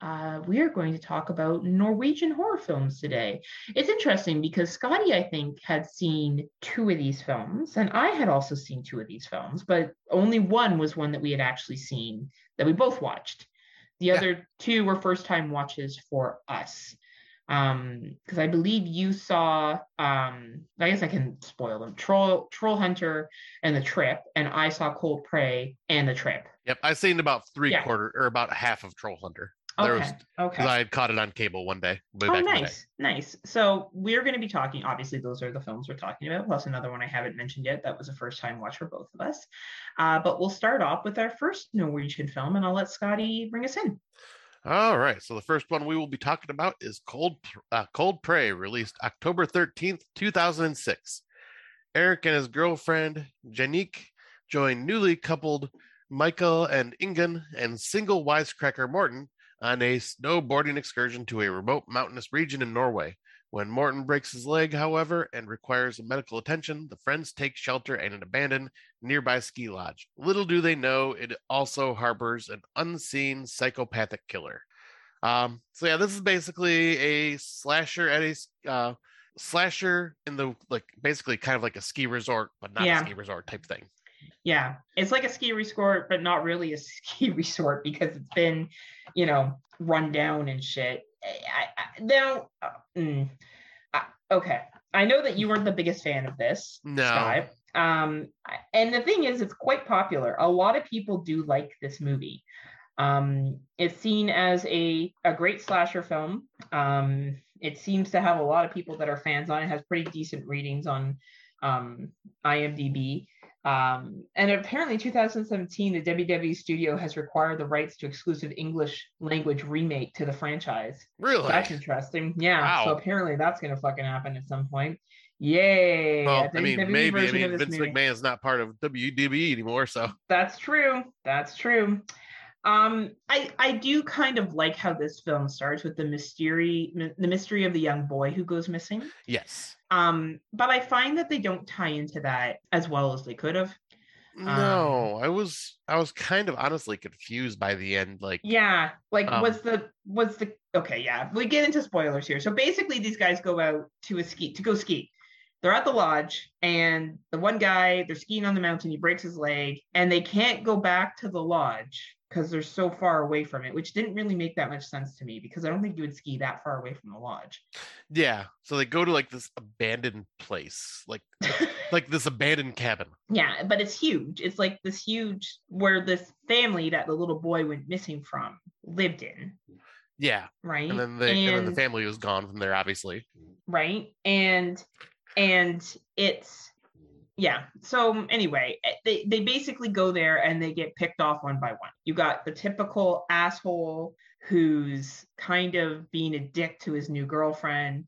Uh, we are going to talk about Norwegian horror films today. It's interesting because Scotty, I think, had seen two of these films, and I had also seen two of these films, but only one was one that we had actually seen that we both watched. The Yeah. other two were first time watches for us. Um, because I believe you saw um I guess I can spoil them. Troll Troll Hunter and the Trip, and I saw Cold Prey and the Trip. Yep, I've seen about three Yeah. quarter or about half of Troll Hunter. There Okay. was okay. I had caught it on cable one day. way Oh, back in day. nice, nice. So we're going to be talking. Obviously, those are the films we're talking about. Plus another one I haven't mentioned yet. That was a first time watch for both of us. Uh, but we'll start off with our first Norwegian film, and I'll let Scotty bring us in. All right. So the first one we will be talking about is Cold uh, Cold Prey, released October 13th, 2006. Eric and his girlfriend, Jannicke, join newly coupled Michael and Ingunn and single wisecracker Morten on a snowboarding excursion to a remote mountainous region in Norway. When Morten breaks his leg, however, and requires medical attention, the friends take shelter in an abandoned nearby ski lodge. Little do they know, it also harbors an unseen psychopathic killer. Um, so yeah, this is basically a slasher at a uh, slasher in the like basically kind of like a ski resort, but not Yeah. a ski resort type thing. Yeah, it's like a ski resort, but not really a ski resort because it's been, you know, run down and shit. I, I, now, uh, mm, I- okay, I know that you weren't the biggest fan of this, No. Um, and the thing is, it's quite popular. A lot of people do like this movie. Um, it's seen as a a great slasher film. Um, it seems to have a lot of people that are fans on it. it has pretty decent ratings on um, IMDb. Um, and apparently, 2017, the WWE studio has required the rights to exclusive English language remake to the franchise. Really? That's interesting. Yeah. So apparently, that's going to fucking happen at some point. Yay! well, I mean, WWE maybe. I mean, Vince movie. McMahon's not part of WWE anymore, so That's true. That's true. Um, I I do kind of like how this film starts with the mystery my- the mystery of the young boy who goes missing. yes. Um, but I find that they don't tie into that as well as they could have. Um, No, I was I was kind of honestly confused by the end. Like, Yeah, like Um, was the was the okay, yeah. We get into spoilers here. So basically these guys go out to a ski to go ski. They're at the lodge and the one guy, they're skiing on the mountain, he breaks his leg and they can't go back to the lodge because they're so far away from it, which didn't really make that much sense to me because I don't think you would ski that far away from the lodge. yeah. So they go to like this abandoned place, like like this abandoned cabin. yeah, but it's huge. It's like this huge where this family that the little boy went missing from lived in, Yeah. right? And then the and, then the family was gone from there, obviously. right and and it's yeah so anyway eh, they they basically go there and they get picked off one by one. You got the typical asshole who's kind of being a dick to his new girlfriend.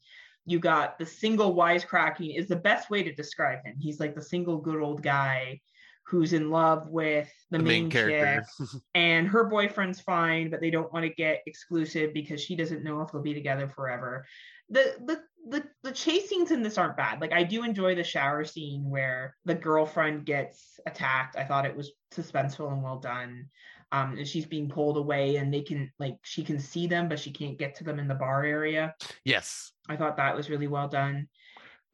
You got the single wisecracking is the best way to describe him. He's like the single good old guy who's in love with the, The main main, character. chick and her boyfriend's fine but they don't want to get exclusive because she doesn't know if they'll be together forever the the the, the chase scenes in this aren't bad. Like i do enjoy the shower scene where the girlfriend gets attacked. I thought it was suspenseful and well done. Um and she's being pulled away and they can like she can see them but she can't get to them in the bar area. Yes. i thought that was really well done.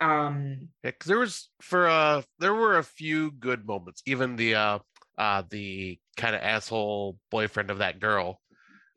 Um Yeah, 'cause there was for uh there were a few good moments. Even the uh uh the kind of asshole boyfriend of that girl,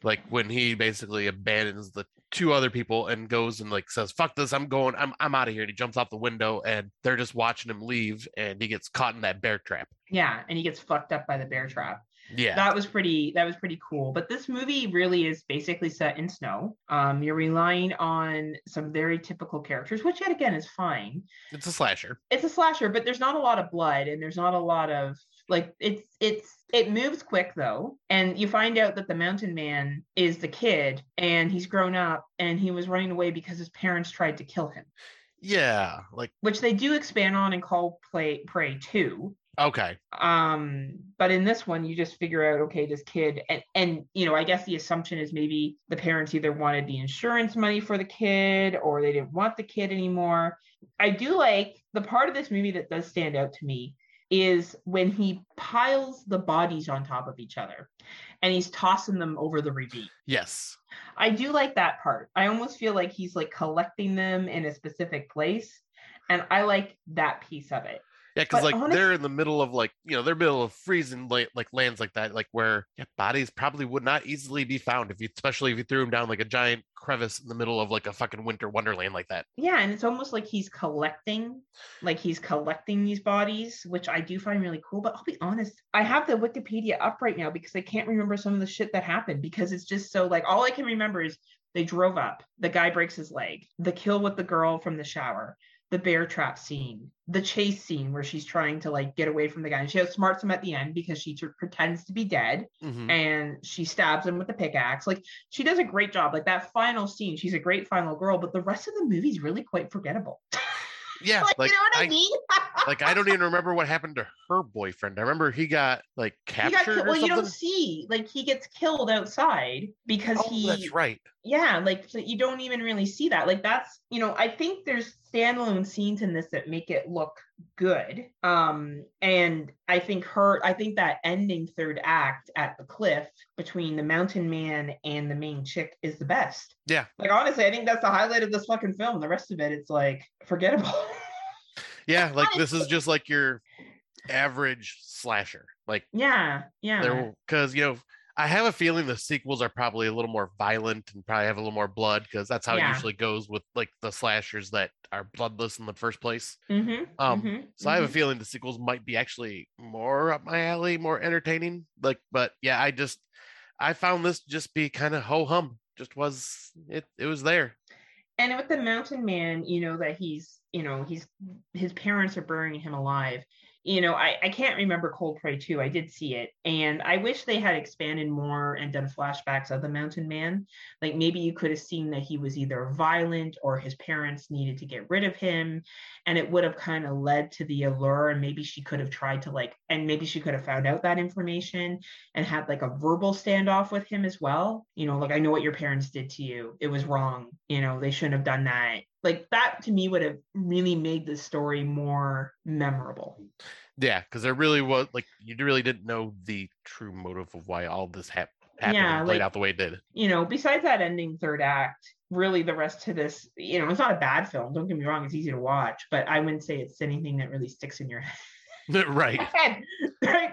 like when he basically abandons the two other people and goes and like says, Fuck this, I'm going, I'm I'm out of here. And he jumps out the window and they're just watching him leave and he gets caught in that bear trap. yeah and he gets fucked up by the bear trap Yeah. that was pretty that was pretty cool but this movie really is basically set in snow um you're relying on some very typical characters which yet again is fine it's a slasher. it's a slasher but there's not a lot of blood and there's not a lot of like it's it's it moves quick though and you find out that the mountain man is the kid and he's grown up and he was running away because his parents tried to kill him Yeah. Like which they do expand on in call play prey too. okay. um but in this one you just figure out okay this kid and and you know i guess the assumption is maybe the parents either wanted the insurance money for the kid or they didn't want the kid anymore i do like the part of this movie that does stand out to me is when he piles the bodies on top of each other and he's tossing them over the ravine Yes. I do like that part. I almost feel like he's like collecting them in a specific place. And I like that piece of it. Yeah, because like honest- they're in the middle of like you know they're middle of freezing like like lands like that, like where yeah, bodies probably would not easily be found if you especially if you threw them down like a giant crevice in the middle of like a fucking winter wonderland like that. Yeah, and it's almost like he's collecting, like he's collecting these bodies, which I do find really cool. But I'll be honest, I have the Wikipedia up right now because I can't remember some of the shit that happened because it's just so like all I can remember is they drove up, the guy breaks his leg, the kill with the girl from the shower, the bear trap scene, the chase scene where she's trying to like get away from the guy, and she outsmarts him at the end because she tr- pretends to be dead Mhm. and she stabs him with the pickaxe. Like she does a great job. Like that final scene, she's a great final girl, but the rest of the movie's really quite forgettable. Yeah, like, like you know what I, I, mean? like I don't even remember what happened to her boyfriend. I remember he got like got captured or Well, you don't see like he gets killed outside because oh, he that's right. yeah like so you don't even really see that like that's you know i think there's standalone scenes in this that make it look good. Um and i think her i think that ending third act at the cliff between the mountain man and the main chick is the best. Yeah. like honestly i think that's the highlight of this fucking film. The rest of it it's like forgettable. Yeah, like this is just like your average slasher. Like yeah yeah. because you know I have a feeling the sequels are probably a little more violent and probably have a little more blood because that's how Yeah. it usually goes with like the slashers that are bloodless in the first place. mm-hmm, Um, mhm, So I have a mhm. feeling the sequels might be actually more up my alley, more entertaining. Like, but yeah, I just I found this just be kind of ho hum. Just was it? It was there. and with the mountain man you know that he's you know he's his parents are burying him alive you know i i can't remember cold prey 2 i did see it and i wish they had expanded more and done flashbacks of the mountain man like maybe you could have seen that he was either violent or his parents needed to get rid of him and it would have kind of led to the allure and maybe she could have tried to like and maybe she could have found out that information and had like a verbal standoff with him as well you know like i know what your parents did to you. It was wrong you know they shouldn't have done that like that to me would have really made the story more memorable Yeah, because there really was like you really didn't know the true motive of why all this hap- happened Yeah, and played like- out the way it did. you know besides that ending third act really the rest to this you know it's not a bad film don't get me wrong it's easy to watch but i wouldn't say it's anything that really sticks in your right. head right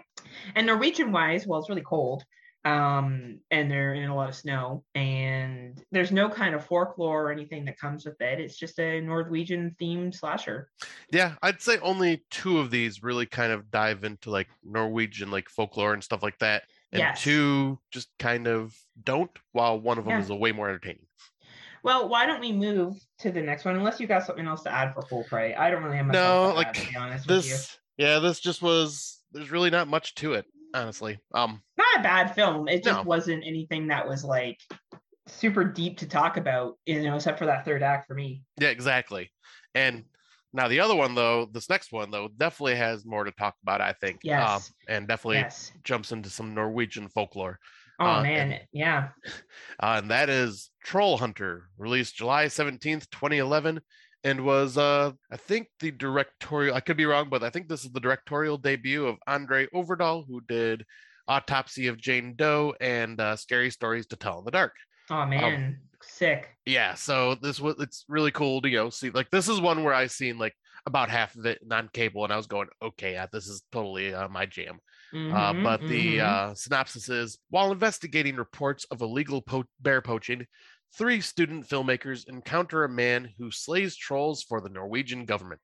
and norwegian wise well it's really cold um and they're in a lot of snow and there's no kind of folklore or anything that comes with it it's just a norwegian themed slasher Yeah, I'd say only two of these really kind of dive into like Norwegian like folklore and stuff like that. And Yes. two just kind of don't, while one of them Yeah. is a way more entertaining. well why don't we move to the next one unless you got something else to add for full prey i don't really have much No, to like add, to be honest with you this yeah, this just was there's really not much to it, honestly. Um not a bad film. It just No. wasn't anything that was like super deep to talk about, you know, except for that third act for me. yeah, exactly. And now the other one though, this next one though, definitely has more to talk about, I think. Um, Yes. and definitely Yes. jumps into some Norwegian folklore. Oh uh, man, yeah. uh, and that is Troll Hunter, released July 17th, 2011, and was, uh, I think, the directorial, I could be wrong, but I think this is the directorial debut of André Øvredal, who did Autopsy of Jane Doe and uh, Scary Stories to Tell in the Dark. Oh man, sick. Yeah, so this was, it's really cool to, you know, see, like, this is one where I seen, like, about half of it on cable, and I was going, okay, yeah, this is totally uh, my jam. Uh, Mhm, but the mhm. uh, synopsis is while investigating reports of illegal po- bear poaching, three student filmmakers encounter a man who slays trolls for the Norwegian government.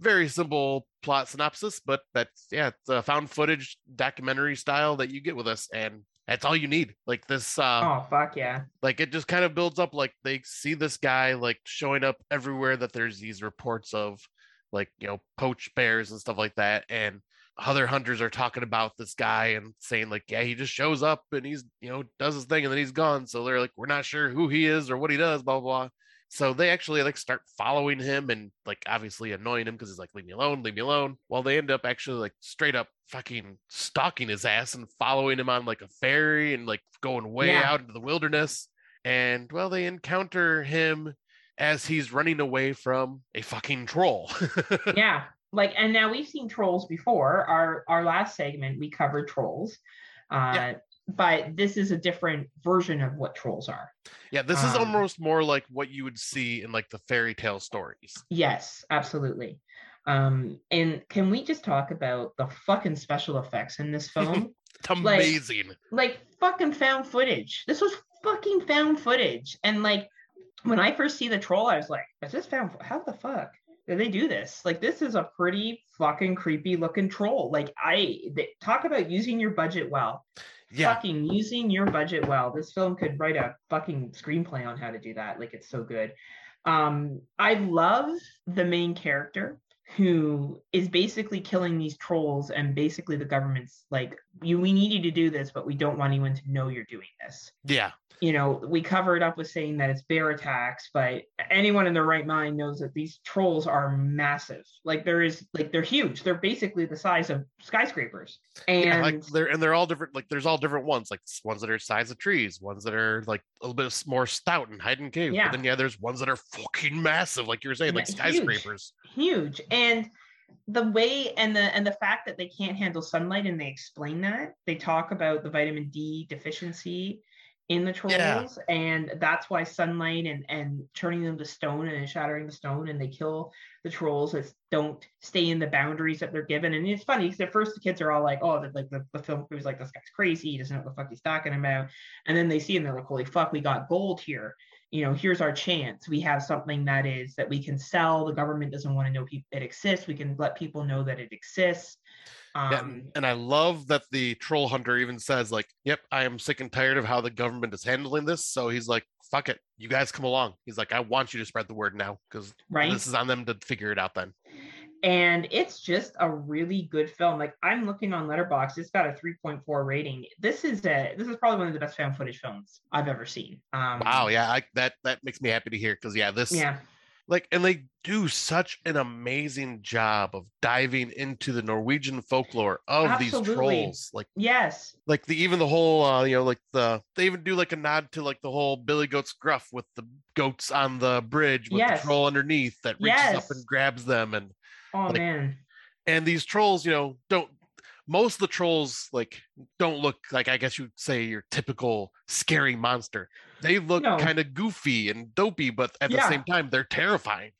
Very simple plot synopsis, but that's yeah, it's a found footage documentary style that you get with us, and that's all you need. Like this, uh, oh fuck yeah. like it just kind of builds up. Like they see this guy like showing up everywhere that there's these reports of like you know poached bears and stuff like that, and other hunters are talking about this guy and saying like yeah he just shows up and he's you know does his thing and then he's gone. So they're like we're not sure who he is or what he does blah blah blah. So they actually like start following him and like obviously annoying him because he's like leave me alone leave me alone. While they end up actually like straight up fucking stalking his ass and following him on like a ferry and like going way Yeah. out into the wilderness. And well they encounter him as he's running away from a fucking troll. Yeah. Like and now we've seen trolls before. Our our last segment we covered trolls. Uh Yeah. but this is a different version of what trolls are. Yeah, this is Um, almost more like what you would see in like the fairy tale stories. Yes, absolutely. Um, and can we just talk about the fucking special effects in this film? It's amazing. like fucking found footage. This was fucking found footage. And like when I first see the troll, I was like, is this found how the fuck they do this? Like this is a pretty fucking creepy looking troll. Like I they, talk about using your budget well. yeah. Fucking using your budget well. This film could write a fucking screenplay on how to do that. Like it's so good. Um, I love the main character who is basically killing these trolls and basically the government's like you we need you to do this but we don't want anyone to know you're doing this Yeah. you know we cover it up with saying that it's bear attacks but anyone in their right mind knows that these trolls are massive like there is like they're huge they're basically the size of skyscrapers and yeah, like they're and they're all different. Like there's all different ones. Like ones that are size of trees, ones that are like a little bit more stout and hide in caves. Yeah. But then yeah, there's ones that are fucking massive, like you were saying, like huge. skyscrapers. huge and the way and the and the fact that they can't handle sunlight and they explain that they talk about the vitamin d deficiency in the trolls Yeah. and that's why sunlight and and turning them to stone and shattering the stone and they kill the trolls that don't stay in the boundaries that they're given. And it's funny because at first the kids are all like oh like the, the film crew's like this guy's crazy he doesn't know what the fuck he's talking about. And then they see and they're like holy fuck we got gold here. You know here's our chance. We have something that is that we can sell. The government doesn't want to know it exists. We can let people know that it exists um Yeah, and- I love that the troll hunter even says, like, yep, I am sick and tired of how the government is handling this. So he's like, fuck it. You guys come along. He's like, I want you to spread the word now because right this is on them to figure it out then. and it's just a really good film like i'm looking on Letterboxd it's got a 3.4 rating this is a this is probably one of the best found footage films i've ever seen um Wow, yeah, I, that that makes me happy to hear because yeah, this yeah like and they do such an amazing job of diving into the Norwegian folklore of these trolls. Like yes like the even the whole uh you know like the they even do like a nod to like the whole Billy Goat's gruff with the goats on the bridge with Yes. the troll underneath that reaches up and grabs them and oh Like, man and these trolls you know don't most of the trolls like don't look like i guess you'd say your typical scary monster. They look No. kind of goofy and dopey but at the same time they're terrifying.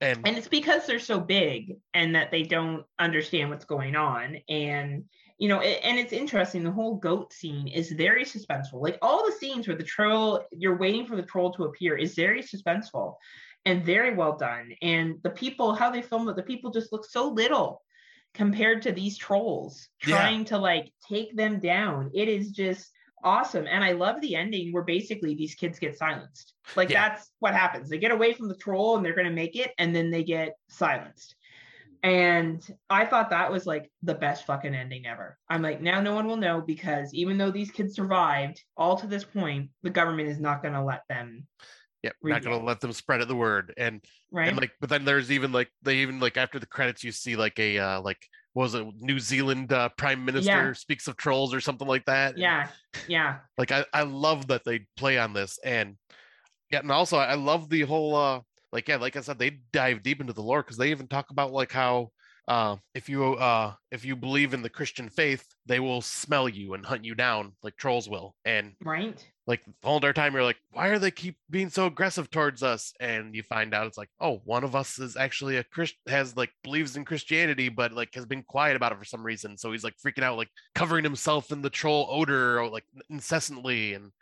And, and it's because they're so big and that they don't understand what's going on. And you know it, and it's interesting the whole goat scene is very suspenseful. Like all the scenes where the troll you're waiting for the troll to appear is very suspenseful and very well done. And the people how they film it the people just look so little compared to these trolls Yeah. trying to like take them down. It is just awesome. And i love the ending where basically these kids get silenced. Like Yeah. that's what happens. They get away from the troll and they're going to make it and then they get silenced. And i thought that was like the best fucking ending ever. I'm like now no one will know because even though these kids survived all to this point the government is not going to let them yeah we're not gonna rebuild. let them spread it the word and right. and like but then there's even like they even like after the credits you see like a uh like what was it new zealand uh prime minister speaks of trolls or something like that yeah yeah. like I, I love that they play on this and yeah and also i love the whole uh like yeah like i said they dive deep into the lore because they even talk about like how uh if you uh if you believe in the christian faith they will smell you and hunt you down like trolls will and right like the whole entire time you're like why are they keep being so aggressive towards us? And you find out it's like oh one of us is actually a christ has like believes in christianity but like has been quiet about it for some reason. So he's like freaking out like covering himself in the troll odor or like incessantly. And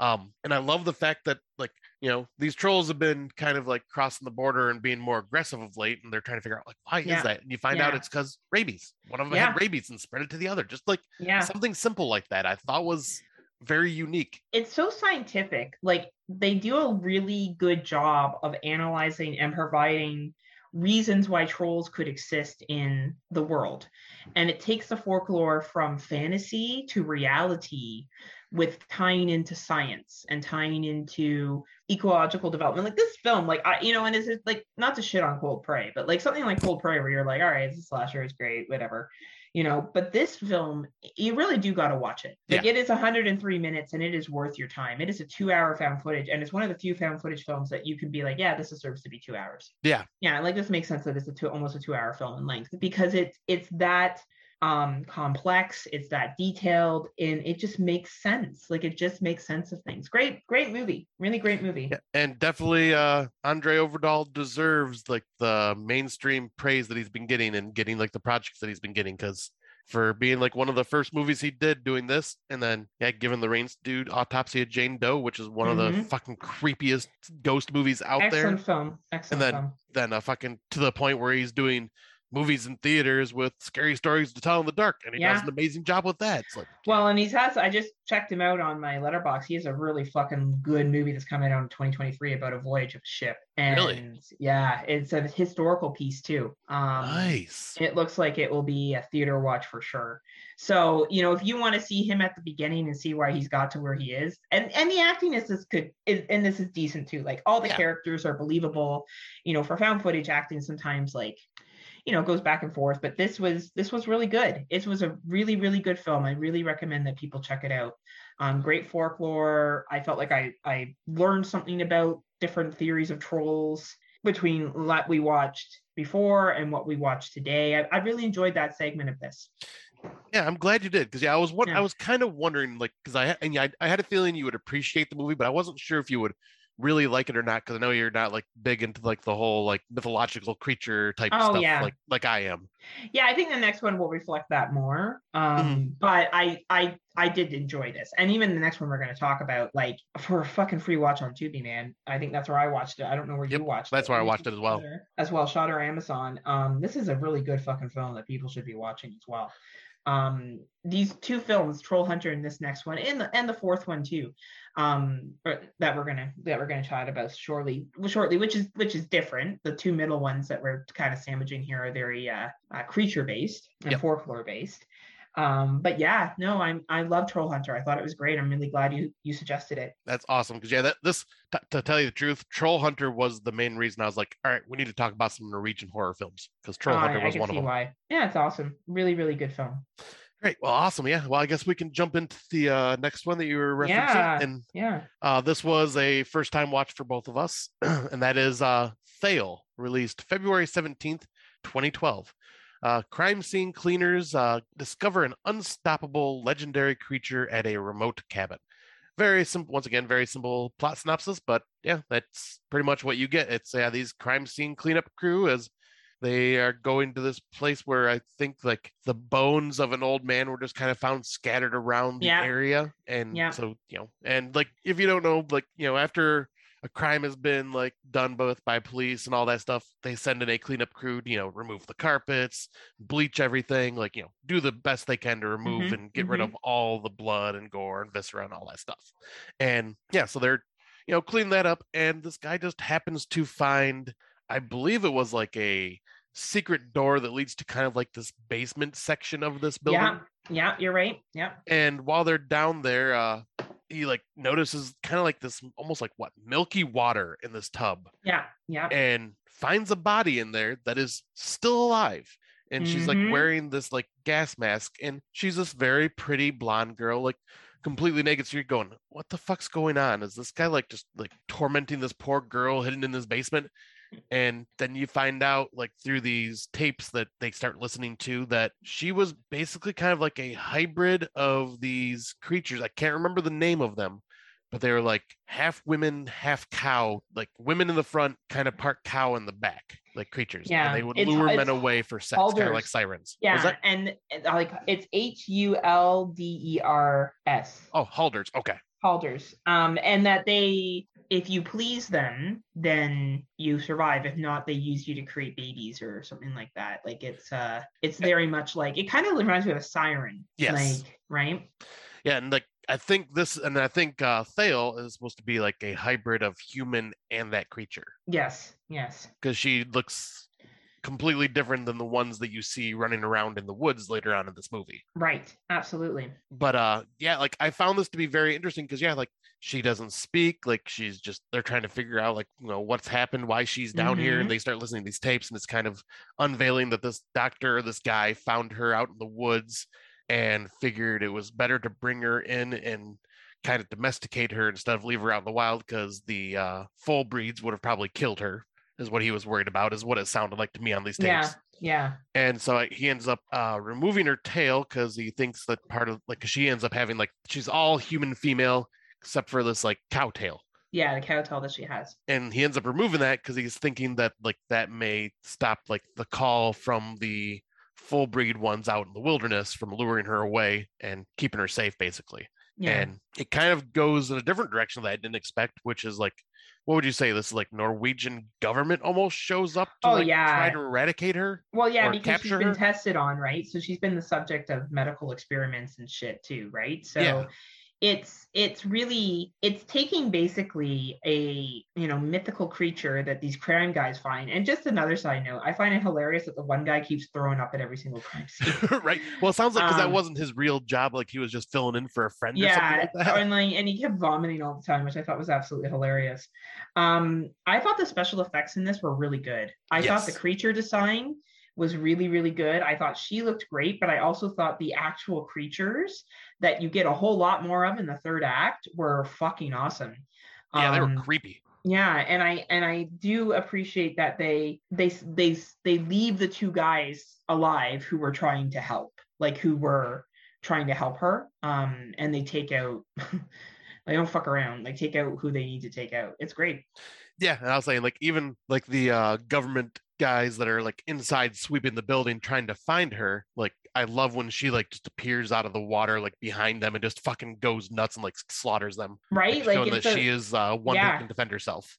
um and i love the fact that like you know these trolls have been kind of like crossing the border and being more aggressive of late and they're trying to figure out like why Yeah. is that? And you find out it's because rabies. One of them Yeah. had rabies and spread it to the other. Just like yeah. something simple like that i thought was very unique it's so scientific. Like they do a really good job of analyzing and providing reasons why trolls could exist in the world. And it takes the folklore from fantasy to reality with tying into science and tying into ecological development. Like this film, like I, you know, and is it like not to shit on Cold Prey, but like something like Cold Prey where you're like, all right, it's a slasher, it's great, whatever you know but this film you really do got to watch it. Like it is 103 minutes and it is worth your time. It is a two hour found footage and it's one of the few found footage films that you can be like yeah this deserves to be two hours. Yeah. yeah like this makes sense that it's a two almost a two hour film in length because it's it's that um complex it's that detailed and it just makes sense. Like it just makes sense of things. Great great movie. Really great movie. Yeah, and definitely uh André Øvredal deserves like the mainstream praise that he's been getting and getting like the projects that he's been getting because for being like one of the first movies he did doing this and then yeah given the reins dude autopsy of jane doe which is one of the Mhm. fucking creepiest ghost movies out excellent there film. Excellent and then film. then a fucking to the point where he's doing movies and theaters with scary stories to tell in the dark and he does an amazing job with that it's like Well, and he's has I just checked him out on my Letterboxd. He has a really fucking good movie that's coming out in 2023 about a voyage of a ship. And Really? yeah, it's a historical piece too. Um nice it looks like it will be a theater watch for sure. So, you know, if you want to see him at the beginning and see why he's got to where he is, and and the acting is this good is and this is decent too. Like all the Yeah. characters are believable. You know, for found footage acting sometimes like you know goes back and forth but this was this was really good. It was a really really good film. I really recommend that people check it out. Um great folklore. I felt like i i learned something about different theories of trolls between what we watched before and what we watched today. I, I really enjoyed that segment of this. Yeah, I'm glad you did because yeah, I was what Yeah. I was kind of wondering like because I and yeah, I, I had a feeling you would appreciate the movie, but I wasn't sure if you would really like it or not because I know you're not like big into like the whole like mythological creature type Oh, stuff yeah. like like I am. yeah i think the next one will reflect that more um but i i i did enjoy this and even the next one we're going to talk about like for a fucking free watch on tubi man i think that's where i watched it i don't know where Yep, you watched that's it That's where I watched it as well. As well shot or amazon um this is a really good fucking film that people should be watching as well um these two films troll hunter and this next one and the and the fourth one too um or- that we're gonna that we're gonna chat about shortly shortly which is which is different. The two middle ones that we're kind of sandwiching here are very uh, uh creature based and Yep. folklore based um but yeah no i'm i love troll hunter. I thought it was great. I'm really glad you you suggested it. That's awesome because yeah, that this t- to tell you the truth, Troll Hunter was the main reason I was like, all right, we need to talk about some Norwegian horror films because Troll Uh, Hunter was one of them. why. Yeah it's awesome. Really really good film Great, well, awesome, yeah. Well, I guess we can jump into the uh, next one that you were referencing, Yeah. and yeah Uh, this was a first time watch for both of us, and that is uh, Thale, released February 17th, 2012. Uh, crime scene cleaners uh, discover an unstoppable legendary creature at a remote cabin. Very simple, once again, very simple plot synopsis, but yeah, that's pretty much what you get. It's yeah, these crime scene cleanup crew as they are going to this place where I think like the bones of an old man were just kind of found scattered around the Yeah. area. And Yeah. so, you know, and like if you don't know, like, you know, after a crime has been like done both by police and all that stuff, they send in a cleanup crew, to, you know, remove the carpets, bleach everything, like, you know, do the best they can to remove Mhm, and get rid mhm. of all the blood and gore and viscera and all that stuff. And yeah, so they're, you know, clean that up. And this guy just happens to find, I believe it was like a secret door that leads to kind of like this basement section of this building. yeah yeah you're right yeah And while they're down there, uh, he like notices kind of like this almost like what milky water in this tub yeah yeah and finds a body in there that is still alive. And she's like Mhm. wearing this like gas mask, and she's this very pretty blonde girl, like completely naked. So you're going, what the fuck's going on? Is this guy like just like tormenting this poor girl hidden in this basement? And then you find out, like through these tapes that they start listening to, that she was basically kind of like a hybrid of these creatures. I can't remember the name of them, but they were like half women, half cow, like women in the front, kind of part cow in the back, like creatures. Yeah, and they would it's- lure men away for sex, kind of like sirens. Yeah that- and and, like it's h-u-l-d-e-r-s Oh, Halders. Okay. Halders. Um, and that they, if you please them, then you survive. If not, they use you to create babies or something like that. Like it's uh, it's very much like it kind of reminds me of a siren. Yes. Like right. Yeah, and like I think this, and I think uh Thale is supposed to be like a hybrid of human and that creature Yes. Yes. because she looks completely different than the ones that you see running around in the woods later on in this movie. Right. Absolutely. But uh, yeah, like I found this to be very interesting because yeah, like she doesn't speak, like she's just they're trying to figure out like you know what's happened, why she's down here, Mhm. and they start listening to these tapes, and it's kind of unveiling that this doctor, this guy, found her out in the woods and figured it was better to bring her in and kind of domesticate her instead of leave her out in the wild because the uh, full breeds would have probably killed her. Is what he was worried about, is what it sounded like to me on these tapes. Yeah. Yeah. And so he ends up uh, removing her tail because he thinks that part of like she ends up having like she's all human female except for this like cow tail. Yeah. The cow tail that she has. And he ends up removing that because he's thinking that like that may stop like the call from the full breed ones out in the wilderness from luring her away and keeping her safe basically. Yeah. And it kind of goes in a different direction that I didn't expect, which is like, what would you say? This like Norwegian government almost shows up to Oh, like, yeah. try to eradicate her. Well, yeah, because she's been her? tested on, right? So she's been the subject of medical experiments and shit too, right? So Yeah. It's it's really it's taking basically a you know mythical creature that these crime guys find. And just another side note, I find it hilarious that the one guy keeps throwing up at every single crime scene. right. Well, it sounds like because that Um, wasn't his real job. Like he was just filling in for a friend or yeah something like that. and like and he kept vomiting all the time which i thought was absolutely hilarious um i thought the special effects in this were really good i thought the creature design was really really good i thought she looked great but i also thought the actual creatures that you get a whole lot more of in the third act were fucking awesome. Yeah, they were Um, creepy. yeah and i and i do appreciate that they they they they leave the two guys alive who were trying to help like who were trying to help her um and they take out they don't fuck around they take out who they need to take out. It's great. Yeah, and I was saying like even like the uh, government guys that are like inside sweeping the building trying to find her. Like I love when she like just appears out of the water like behind them and just fucking goes nuts and like slaughters them. right Like, like showing that a, she is uh, one yeah. that can defend herself.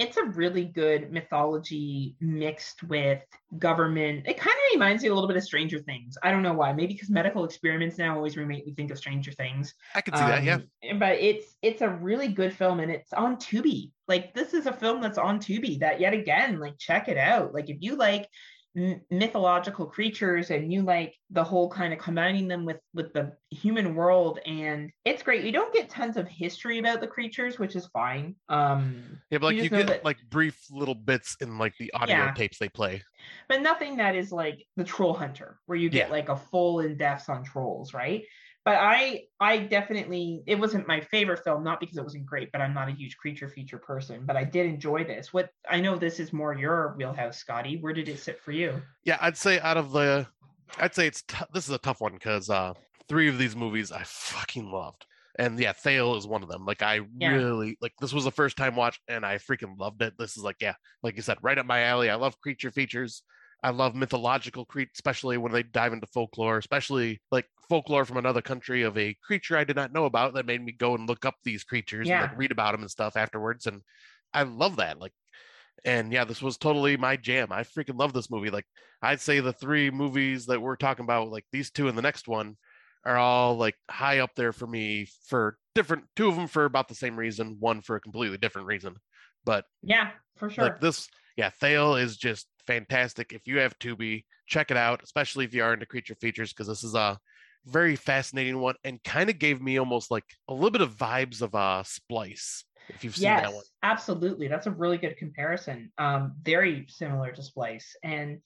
It's a really good mythology mixed with government it kind of reminds me a little bit of stranger things i don't know why maybe because medical experiments now always make me think of stranger things I can see that. Yeah. Um, But it's it's a really good film and it's on Tubi. Like this is a film that's on Tubi that yet again, like check it out. Like if you like m- mythological creatures and you like the whole kind of combining them with with the human world and it's great. You don't get tons of history about the creatures, which is fine. Um Yeah, but like you you, get that- like brief little bits in like the audio Yeah. tapes they play. but nothing that is like the troll hunter where you get Yeah. like a full in-depth on trolls right but i i definitely it wasn't my favorite film not because it wasn't great but i'm not a huge creature feature person but i did enjoy this what i know this is more your wheelhouse scotty where did it sit for you Yeah, I'd say out of the, I'd say it's t- this is a tough one because uh, three of these movies I fucking loved, and yeah, Thale is one of them. Like I Yeah. really like this was a first time watch, and I freaking loved it. This is like yeah, like you said, right up my alley. I love creature features. I love mythological creatures, especially when they dive into folklore, especially like folklore from another country of a creature I did not know about that made me go and look up these creatures and like read about them and stuff afterwards. And I love that. Like, and yeah, this was totally my jam. I freaking love this movie. Like, I'd say the three movies that we're talking about, like these two and the next one, are all like high up there for me for different. Two of them for about the same reason, one for a completely different reason. But yeah for sure like this, yeah, Thale is just fantastic. If you have Tubi, check it out, especially if you are into creature features, because this is a very fascinating one and kind of gave me almost like a little bit of vibes of uh Splice. If you've seen yes that one. absolutely that's a really good comparison um very similar to splice and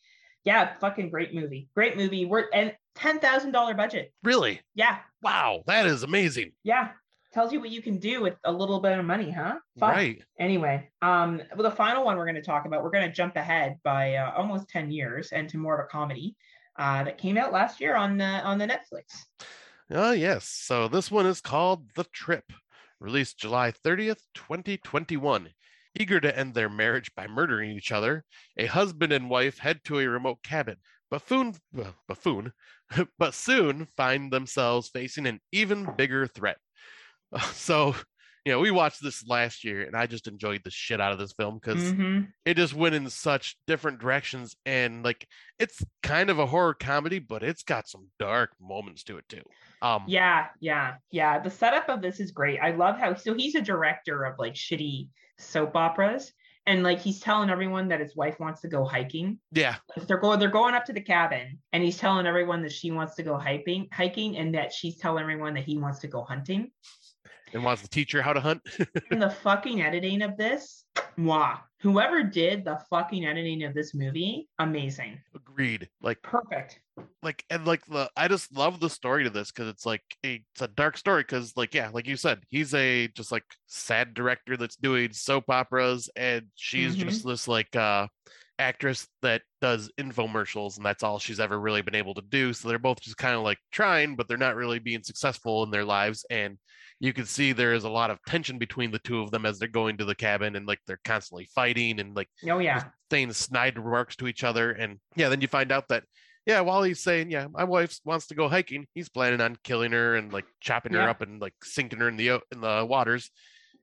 yeah fucking great movie great movie we're and ten thousand dollar budget Really? yeah Wow, that is amazing. Yeah. Tells you what you can do with a little bit of money, huh? Fun. Right. Anyway, um, well, the final one we're going to talk about, we're going to jump ahead by uh, almost 10 years and to more of a comedy uh, that came out last year on uh, on the Netflix. Oh, yes. So this one is called The Trip, released July 30th, 2021. Eager to end their marriage by murdering each other, a husband and wife head to a remote cabin. Buffoon, buffoon, but soon find themselves facing an even bigger threat. So, you know, we watched this last year and I just enjoyed the shit out of this film because Mhm. it just went in such different directions and like it's kind of a horror comedy but it's got some dark moments to it too um Yeah, yeah, yeah. The setup of this is great. I love how so he's a director of like shitty soap operas, and like he's telling everyone that his wife wants to go hiking. yeah they're going they're going up to the cabin, and he's telling everyone that she wants to go hiking, hiking, and that she's telling everyone that he wants to go hunting. And wants to teach her how to hunt and the fucking editing of this, wow. Whoever did the fucking editing of this movie, amazing. agreed like Perfect. like and like the I just love the story to this because it's like a, it's a dark story because like yeah like you said he's a just like sad director that's doing soap operas and she's Mhm. just this like uh actress that does infomercials and that's all she's ever really been able to do so they're both just kind of like trying but they're not really being successful in their lives and you can see there is a lot of tension between the two of them as they're going to the cabin and like they're constantly fighting and like Oh yeah. saying snide remarks to each other. And yeah, then you find out that, yeah, while he's saying, yeah, my wife wants to go hiking, he's planning on killing her and like chopping her up and like sinking her in the in the waters.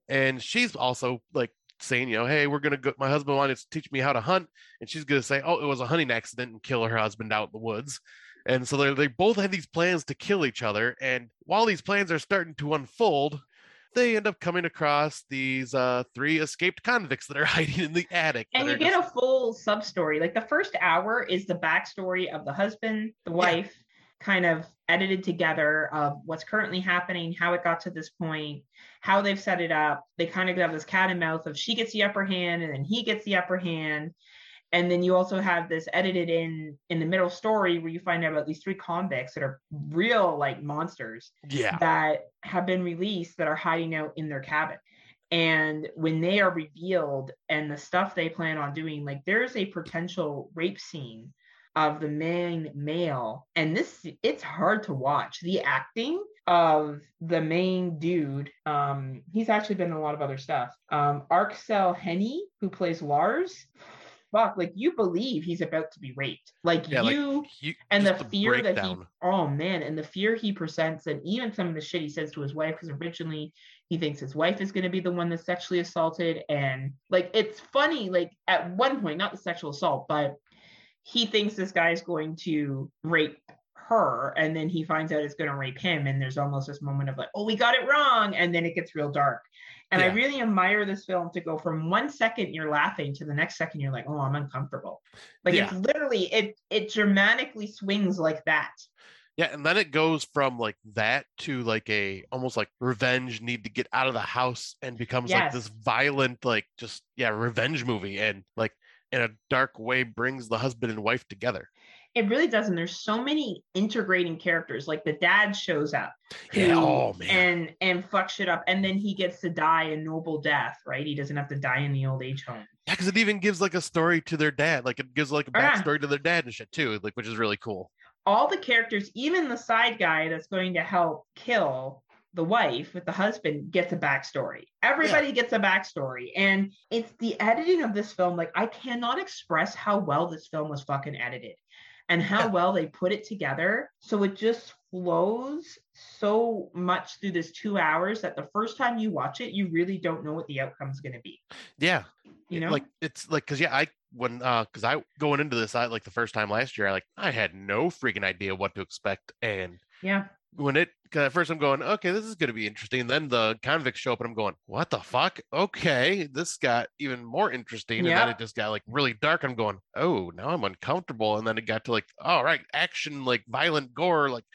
And she's also like saying, you know, hey, we're gonna go. My husband wanted to teach me how to hunt, and she's gonna say, oh, it was a hunting accident and kill her husband out in the woods. And so they they both had these plans to kill each other. And while these plans are starting to unfold, they end up coming across these uh, three escaped convicts that are hiding in the attic. And you get just- a full sub story. Like the first hour is the backstory of the husband, the wife, kind of edited together of what's currently happening, how it got to this point, how they've set it up. They kind of have this cat and mouth of she gets the upper hand and then he gets the upper hand. And then you also have this edited in in the middle story where you find out about these three convicts that are real like monsters yeah. that have been released that are hiding out in their cabin. And when they are revealed and the stuff they plan on doing, like there's a potential rape scene of the main male. And this, it's hard to watch. The acting of the main dude, um, he's actually been in a lot of other stuff. Um, Aksel Hennie, who plays Lars, fuck, like you believe he's about to be raped. Like Yeah, like, you You, and the just fear that he oh man and the fear he presents and even some of the shit he says to his wife because originally he thinks his wife is going to be the one that's sexually assaulted and like it's funny like at one point not the sexual assault but he thinks this guy's going to rape her and then he finds out it's going to rape him and there's almost this moment of like oh we got it wrong and then it gets real dark and i really admire this film to go from one second you're laughing to the next second you're like oh i'm uncomfortable. Like it's literally it it dramatically swings like that. Yeah, and then it goes from like that to like a almost like revenge need to get out of the house and becomes like this violent like just yeah revenge movie and like in a dark way brings the husband and wife together. It really doesn't there's so many integrating characters like the dad shows up Yeah. who- Oh man. and and fuck shit up and then he gets to die a noble death right he doesn't have to die in the old age home yeah, because it even gives like a story to their dad. Like it gives like a yeah. backstory to their dad and shit too. Like which is really cool. all the characters even the side guy that's going to help kill the wife with the husband gets a backstory everybody gets a backstory and it's the editing of this film like i cannot express how well this film was fucking edited and how Yeah. well they put it together so it just flows so much through this two hours that the first time you watch it you really don't know what the outcome's going to be Yeah. you know like it's like because yeah i when uh because i going into this i like the first time last year i like i had no freaking idea what to expect and yeah when it at first i'm going okay this is going to be interesting. Then the convicts show up and i'm going what the fuck? Okay this got even more interesting and then it just got like really dark. I'm going oh now i'm uncomfortable and then it got to like all right action like violent gore like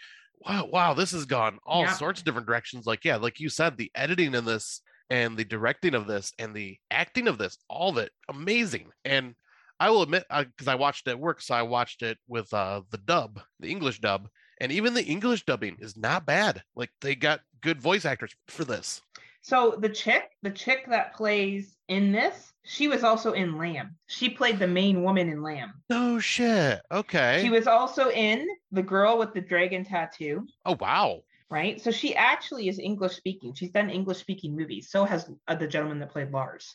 wow wow this has gone all Yeah. sorts of different directions. Like yeah like you said the editing in this and the directing of this and the acting of this all of it amazing. And i will admit because I watched it at work so i watched it with uh the dub the english dub and even the english dubbing is not bad like they got good voice actors for this So the chick, the chick that plays in this, she was also in Lamb. She played the main woman in Lamb. no shit okay She was also in The Girl with the Dragon Tattoo, oh wow right? So she actually is English speaking. She's done English speaking movies. So has uh, the gentleman that played Lars,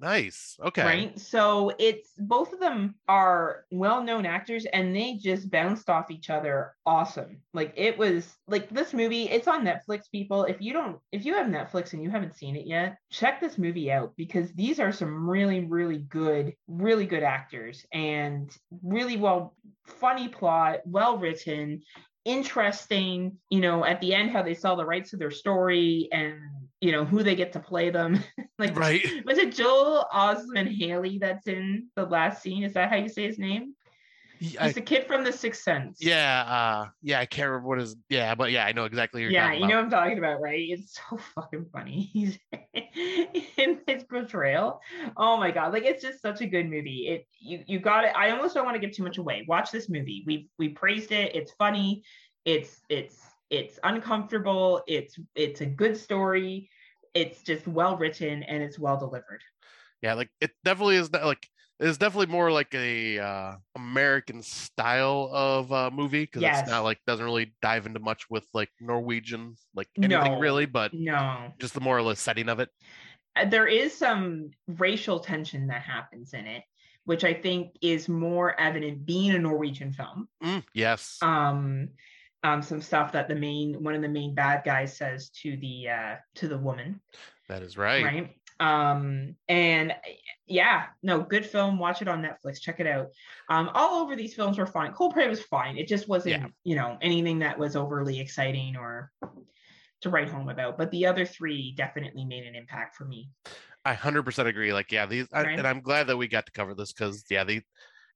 nice okay right? So it's both of them are well-known actors and they just bounced off each other awesome. Like it was like this movie, it's on Netflix people. If you don't if you have Netflix and you haven't seen it yet, check this movie out because these are some really really good really good actors and really well funny plot, well written, interesting, you know, at the end how they sell the rights to their story and you know who they get to play them. like right was it Joel Osment Haley that's in the last scene? Is that how you say his name? I- He's the kid from The Sixth Sense. yeah, uh, yeah, I can't remember what his. Yeah, but yeah, I know exactly. Yeah, you know what I'm talking about, right? It's so fucking funny. He's in his portrayal. Oh my god, like it's just such a good movie. It you you got it. I almost don't want to give too much away. Watch this movie. We we praised it. It's funny. It's it's it's uncomfortable. It's it's a good story. It's just well written and it's well delivered. Yeah, like it definitely is not like it's definitely more like a uh, American style of uh, movie because it's not like doesn't really dive into much with like Norwegian like anything No. really, but No, just the more or less setting of it. Uh, there is some racial tension that happens in it, which I think is more evident being a Norwegian film. Mm, yes. um um some stuff that the main one of the main bad guys says to the uh to the woman. That is right. right? Um and yeah no good film. Watch it on netflix. Check it out. Um all over these films were fine. Cold prey was fine. It just wasn't Yeah. you know anything that was overly exciting or to write home about. But the other three definitely made an impact for me. I hundred percent agree. Like, yeah, these, I, Right. and I'm glad that we got to cover this because, yeah, the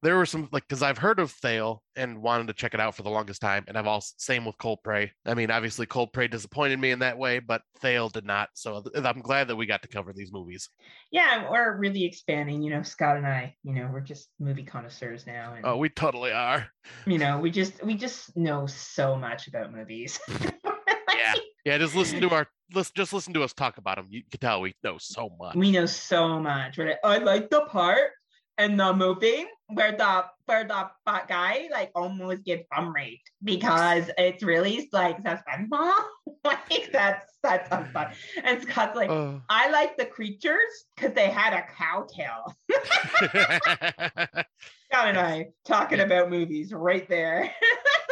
there were some like because I've heard of Thale and wanted to check it out for the longest time, and I've also same with Cold Prey. I mean, obviously, Cold Prey disappointed me in that way, but Thale did not. So th- I'm glad that we got to cover these movies. yeah we're really expanding you know scott and i you know we're just movie connoisseurs now and Oh, we totally are. you know we just we just know so much about movies Yeah, yeah. Just listen to our let's just listen to us talk about them. You can tell we know so much. we know so much right i like the part and the movie where the where the fat guy like almost gets bum raped because it's really like suspenseful. Like that's that's fun and scott's like Uh, i like the creatures because they had a cow tail scott and i talking about movies right there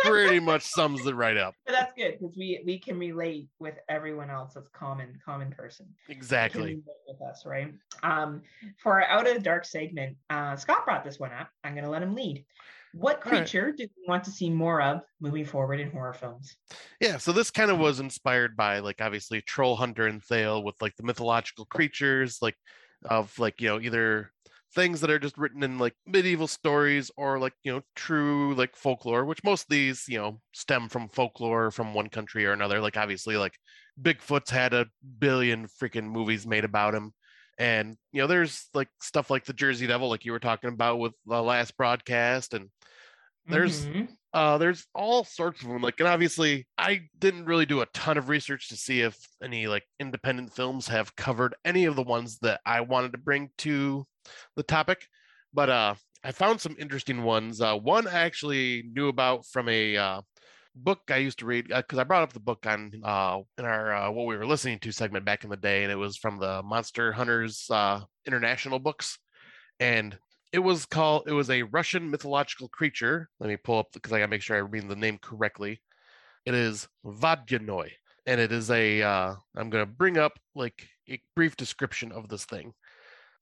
pretty much sums it right up. but that's good because we we can relate with everyone else as common common person Exactly. with us, right? Um, for our out of the dark segment, uh, Scott brought this one up. I'm going to let him lead. What All right. creature do we want to see more of moving forward in horror films? Yeah, so this kind of was inspired by like obviously Troll Hunter and Thale with like the mythological creatures, like of like you know either things that are just written in like medieval stories or like you know true like folklore, which most of these you know stem from folklore from one country or another. Like obviously like Bigfoot's had a billion freaking movies made about him. And you know, there's like stuff like the Jersey Devil, like you were talking about with the last broadcast, and There's- Mhm. uh there's all sorts of them like and obviously i didn't really do a ton of research to see if any like independent films have covered any of the ones that i wanted to bring to the topic but uh i found some interesting ones. Uh one i actually knew about from a uh book i used to read because i brought up the book on uh in our uh, what we were listening to segment back in the day and it was from the monster hunters uh international books and it was called it was a russian mythological creature. Let me pull up because i gotta make sure i read the name correctly. It is vodyanoi and it is a uh i'm gonna bring up like a brief description of this thing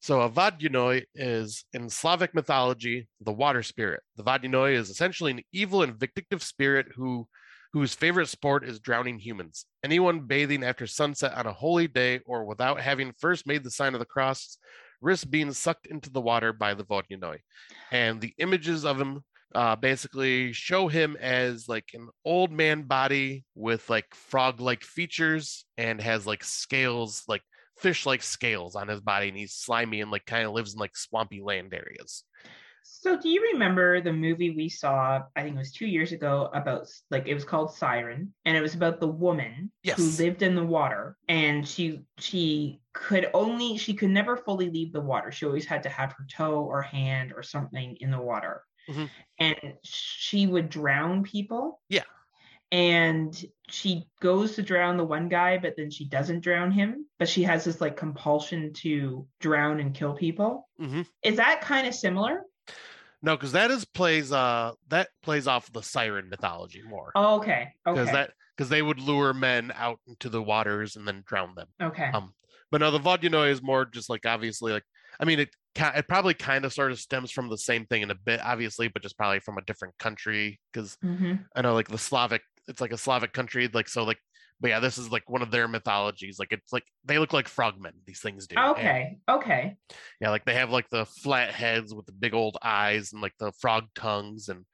so a vodyanoi is in slavic mythology the water spirit the vodyanoi is essentially an evil and vindictive spirit who whose favorite sport is drowning humans anyone bathing after sunset on a holy day or without having first made the sign of the cross risk being sucked into the water by the Vodyanoi. And the images of him uh, basically show him as like an old man body with like frog like features and has like scales, like fish like scales on his body. And he's slimy and like kind of lives in like swampy land areas. So, do you remember the movie we saw? I think it was two years ago about like it was called Siren, and it was about the woman Yes. who lived in the water, and she she could only she could never fully leave the water. She always had to have her toe or hand or something in the water, Mhm. and she would drown people. Yeah. And she goes to drown the one guy, but then she doesn't drown him. But she has this like compulsion to drown and kill people. Mhm. Is that kind of similar? No, because that is plays uh that plays off the siren mythology more. Oh, okay. Because Okay. that because they would lure men out into the waters and then drown them. okay. Um, but no, the Vodyanoi is more just like obviously like I mean it it probably kind of sort of stems from the same thing in a bit, obviously, but just probably from a different country. Because hmm I know like the Slavic, it's like a Slavic country, like so like But yeah, this is like one of their mythologies. Like it's like they look like frogmen. These things do. And, Okay. Okay. yeah, like they have like the flat heads with the big old eyes and like the frog tongues, and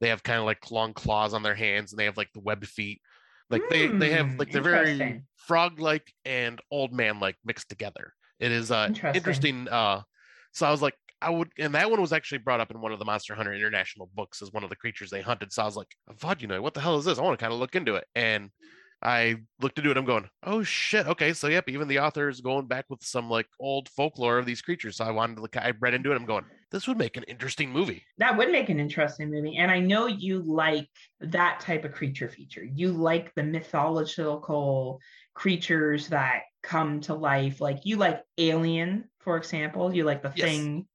they have kind of like long claws on their hands, and they have like the webbed feet. Like they they have Hmm, like they're very frog like and old man like mixed together. It is uh Interesting. interesting. Uh, so I was like, I would, and that one was actually brought up in one of the Monster Hunter International books as one of the creatures they hunted. So I was like, "Vad, you know, what the hell is this? I want to kind of look into it. And I looked into it. I'm going, oh shit, okay. So yep, even the author is going back with some like old folklore of these creatures. So I wanted to look. I read into it. I'm going, this would make an interesting movie. That would make an interesting movie. And I know you like that type of creature feature. You like the mythological creatures that come to life. Like you like Alien, for example. You like the Yes. thing.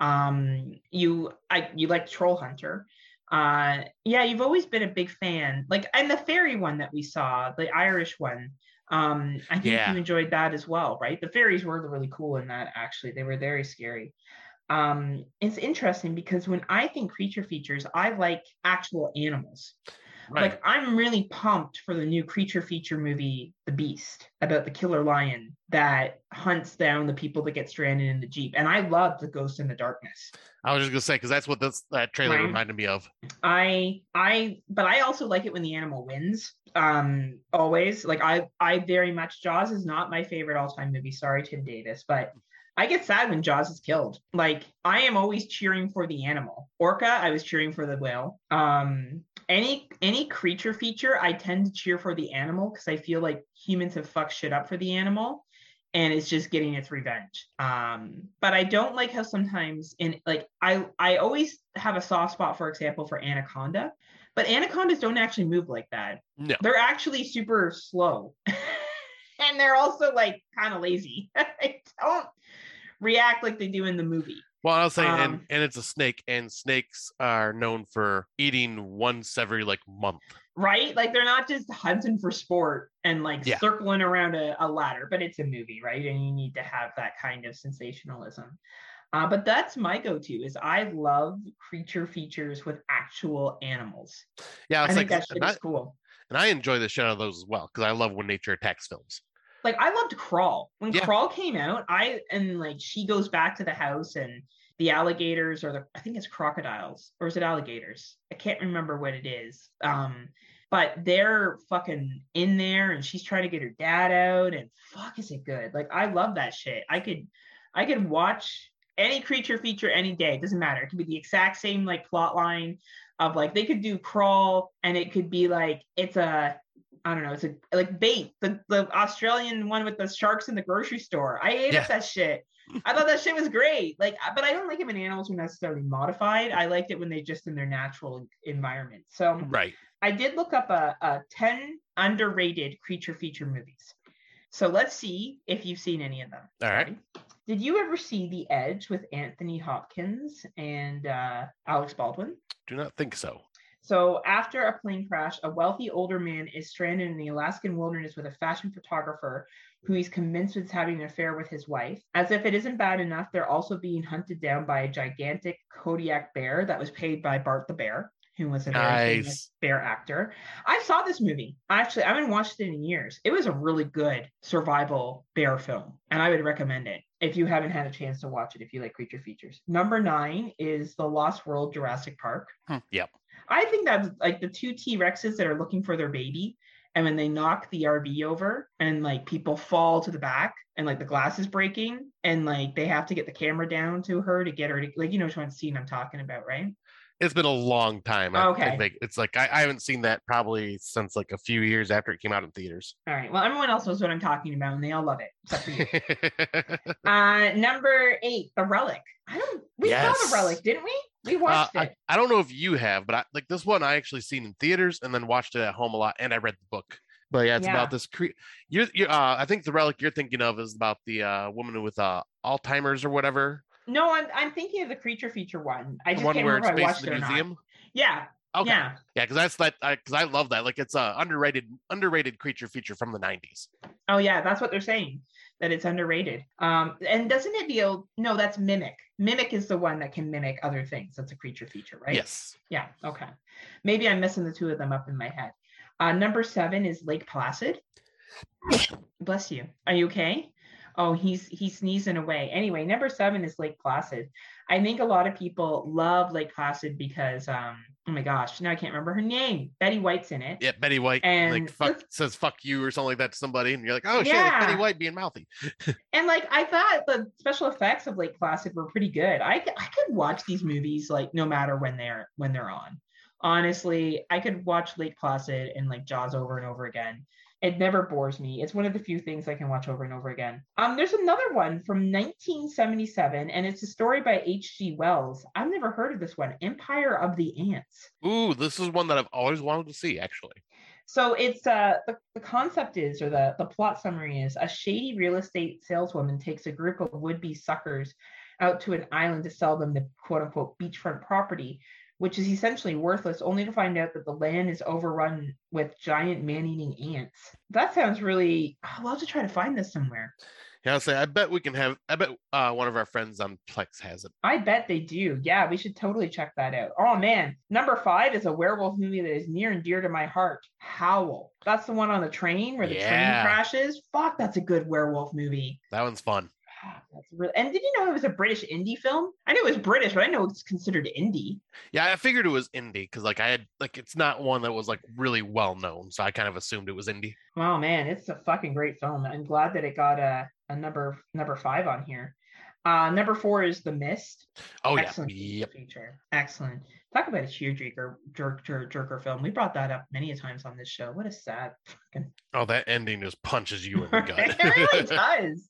Um, you I you like Troll Hunter. Uh yeah, you've always been a big fan. Like and the fairy one that we saw, the Irish one. Um, I think Yeah. you enjoyed that as well, right? The fairies were really cool in that actually. They were very scary um it's interesting because when i think creature features i like actual animals Right. like i'm really pumped for the new creature feature movie the beast about the killer lion that hunts down the people that get stranded in the jeep and i love the ghost in the darkness I was just gonna say because that's what this that trailer Right. reminded me of. i i but i also like it when the animal wins um always like i i very much jaws is not my favorite all-time movie sorry tim davis but I get sad when Jaws is killed. Like I am always cheering for the animal. Orca, I was cheering for the whale. Um, any any creature feature, I tend to cheer for the animal because I feel like humans have fucked shit up for the animal, and it's just getting its revenge. Um, but I don't like how sometimes in like I I always have a soft spot, for example, for anaconda, but anacondas don't actually move like that. No. They're actually super slow. and they're also like kind of lazy. react like they do in the movie. Well, I was saying, and Um, and it's a snake, and snakes are known for eating once every like month. Right? Like they're not just hunting for sport and like Yeah. circling around a, a ladder, but it's a movie, right? And you need to have that kind of sensationalism. Uh, but that's my go-to is I love creature features with actual animals. Yeah, I it's think like, that shit I, is cool. and I enjoy the shit out of those as well because I love when nature attacks films. Like I loved Crawl. When Yeah. Crawl came out, I and like she goes back to the house and the alligators or the I think it's crocodiles or is it alligators? I can't remember what it is. Um, but they're fucking in there and she's trying to get her dad out and fuck is it good. Like I love that shit. I could I could watch any creature feature any day. It doesn't matter. It could be the exact same like plot line of like they could do crawl and it could be like it's a I don't know, it's a like bait, the the Australian one with the sharks in the grocery store. I ate Yeah. up that shit. I thought that shit was great. Like, but I don't like it when animals are necessarily modified. I liked it when they're just in their natural environment. So Right. I did look up a, a 10 underrated creature feature movies. So let's see if you've seen any of them. All right. Did you ever see The Edge with Anthony Hopkins and uh, Alex Baldwin? Do not think so. So, after a plane crash, a wealthy older man is stranded in the Alaskan wilderness with a fashion photographer who he's convinced is having an affair with his wife. As if it isn't bad enough, they're also being hunted down by a gigantic Kodiak bear that was paid by Bart the Bear, who was a very famous Nice. bear actor. I saw this movie. Actually, I haven't watched it in years. It was a really good survival bear film, and I would recommend it if you haven't had a chance to watch it if you like creature features. Number nine is The Lost World Jurassic Park. Hmm, Yep. I think that's like the two T Rexes that are looking for their baby. And when they knock the RV over and like people fall to the back and like the glass is breaking and like they have to get the camera down to her to get her to like, you know, which one scene I'm talking about, right? It's been a long time. I, Okay. I think it's like I, I haven't seen that probably since like a few years after it came out in theaters. All right. Well, everyone else knows what I'm talking about and they all love it, except for you. uh, number eight, The Relic. I don't, we saw The Relic, didn't we? We Uh, watched I, it. I don't know if you have, but I, like this one, I actually seen in theaters and then watched it at home a lot, and I read the book. But yeah, it's Yeah. about this. Cre- you're, you uh, I think the relic you're thinking of is about the uh, woman with uh, Alzheimer's or whatever. No, I'm, I'm thinking of the creature feature one. I The just one can't where it's I based watched in it the museum. Yeah. Okay. Yeah. Yeah, because that's that. Because I love that. Like it's a underrated, underrated creature feature from the '90s. Oh yeah, that's what they're saying that it's underrated. Um, and doesn't it deal? No, that's mimic. Mimic is the one that can mimic other things. That's a creature feature, right? Yes. Yeah. Okay. Maybe I'm missing the two of them up in my head. Uh, number seven is Lake Placid. Bless you. Are you okay? Oh, he's he's sneezing away. Anyway, number seven is Lake Placid. I think a lot of people love Lake Placid because um oh my gosh, now I can't remember her name. Betty White's in it. Yeah, Betty White And like fuck says fuck you or something like that to somebody, and you're like, oh shit, Betty White being mouthy. And like I thought the special effects of Lake Placid were pretty good. I I could watch these movies like no matter when they're when they're on. Honestly, I could watch Lake Placid and like Jaws over and over again. It never bores me. It's one of the few things I can watch over and over again. Um, there's another one from 1977, and it's a story by H.G. Wells. I've never heard of this one, Empire of the Ants. Ooh, this is one that I've always wanted to see, actually. So it's uh the, the concept is or the, the plot summary is a shady real estate saleswoman takes a group of would-be suckers out to an island to sell them the quote unquote beachfront property, which is essentially worthless, only to find out that the land is overrun with giant man-eating ants. That sounds really I'll have to try to find this somewhere. Yeah, I'll say I bet we can have I bet uh, one of our friends on Plex has it. I bet they do. Yeah, we should totally check that out. Oh man, number five is a werewolf movie that is near and dear to my heart. Howl. That's the one on the train where the Yeah. train crashes. Fuck, that's a good werewolf movie. That one's fun. Ah, That's really. And did you know it was a British indie film? I knew it was British, but I know it's considered indie. Yeah, I figured it was indie because like I had like it's not one that was like really well known, so I kind of assumed it was indie. Oh man, it's a fucking great film. I'm glad that it got a, a number number five on here. Uh, number four is The Mist. Oh Excellent yeah, yep. feature. Excellent. Talk about a tearjerker jerk, jerk, jerker film. We brought that up many a times on this show. What a sad fucking Oh, that ending just punches you in the gut. it really does.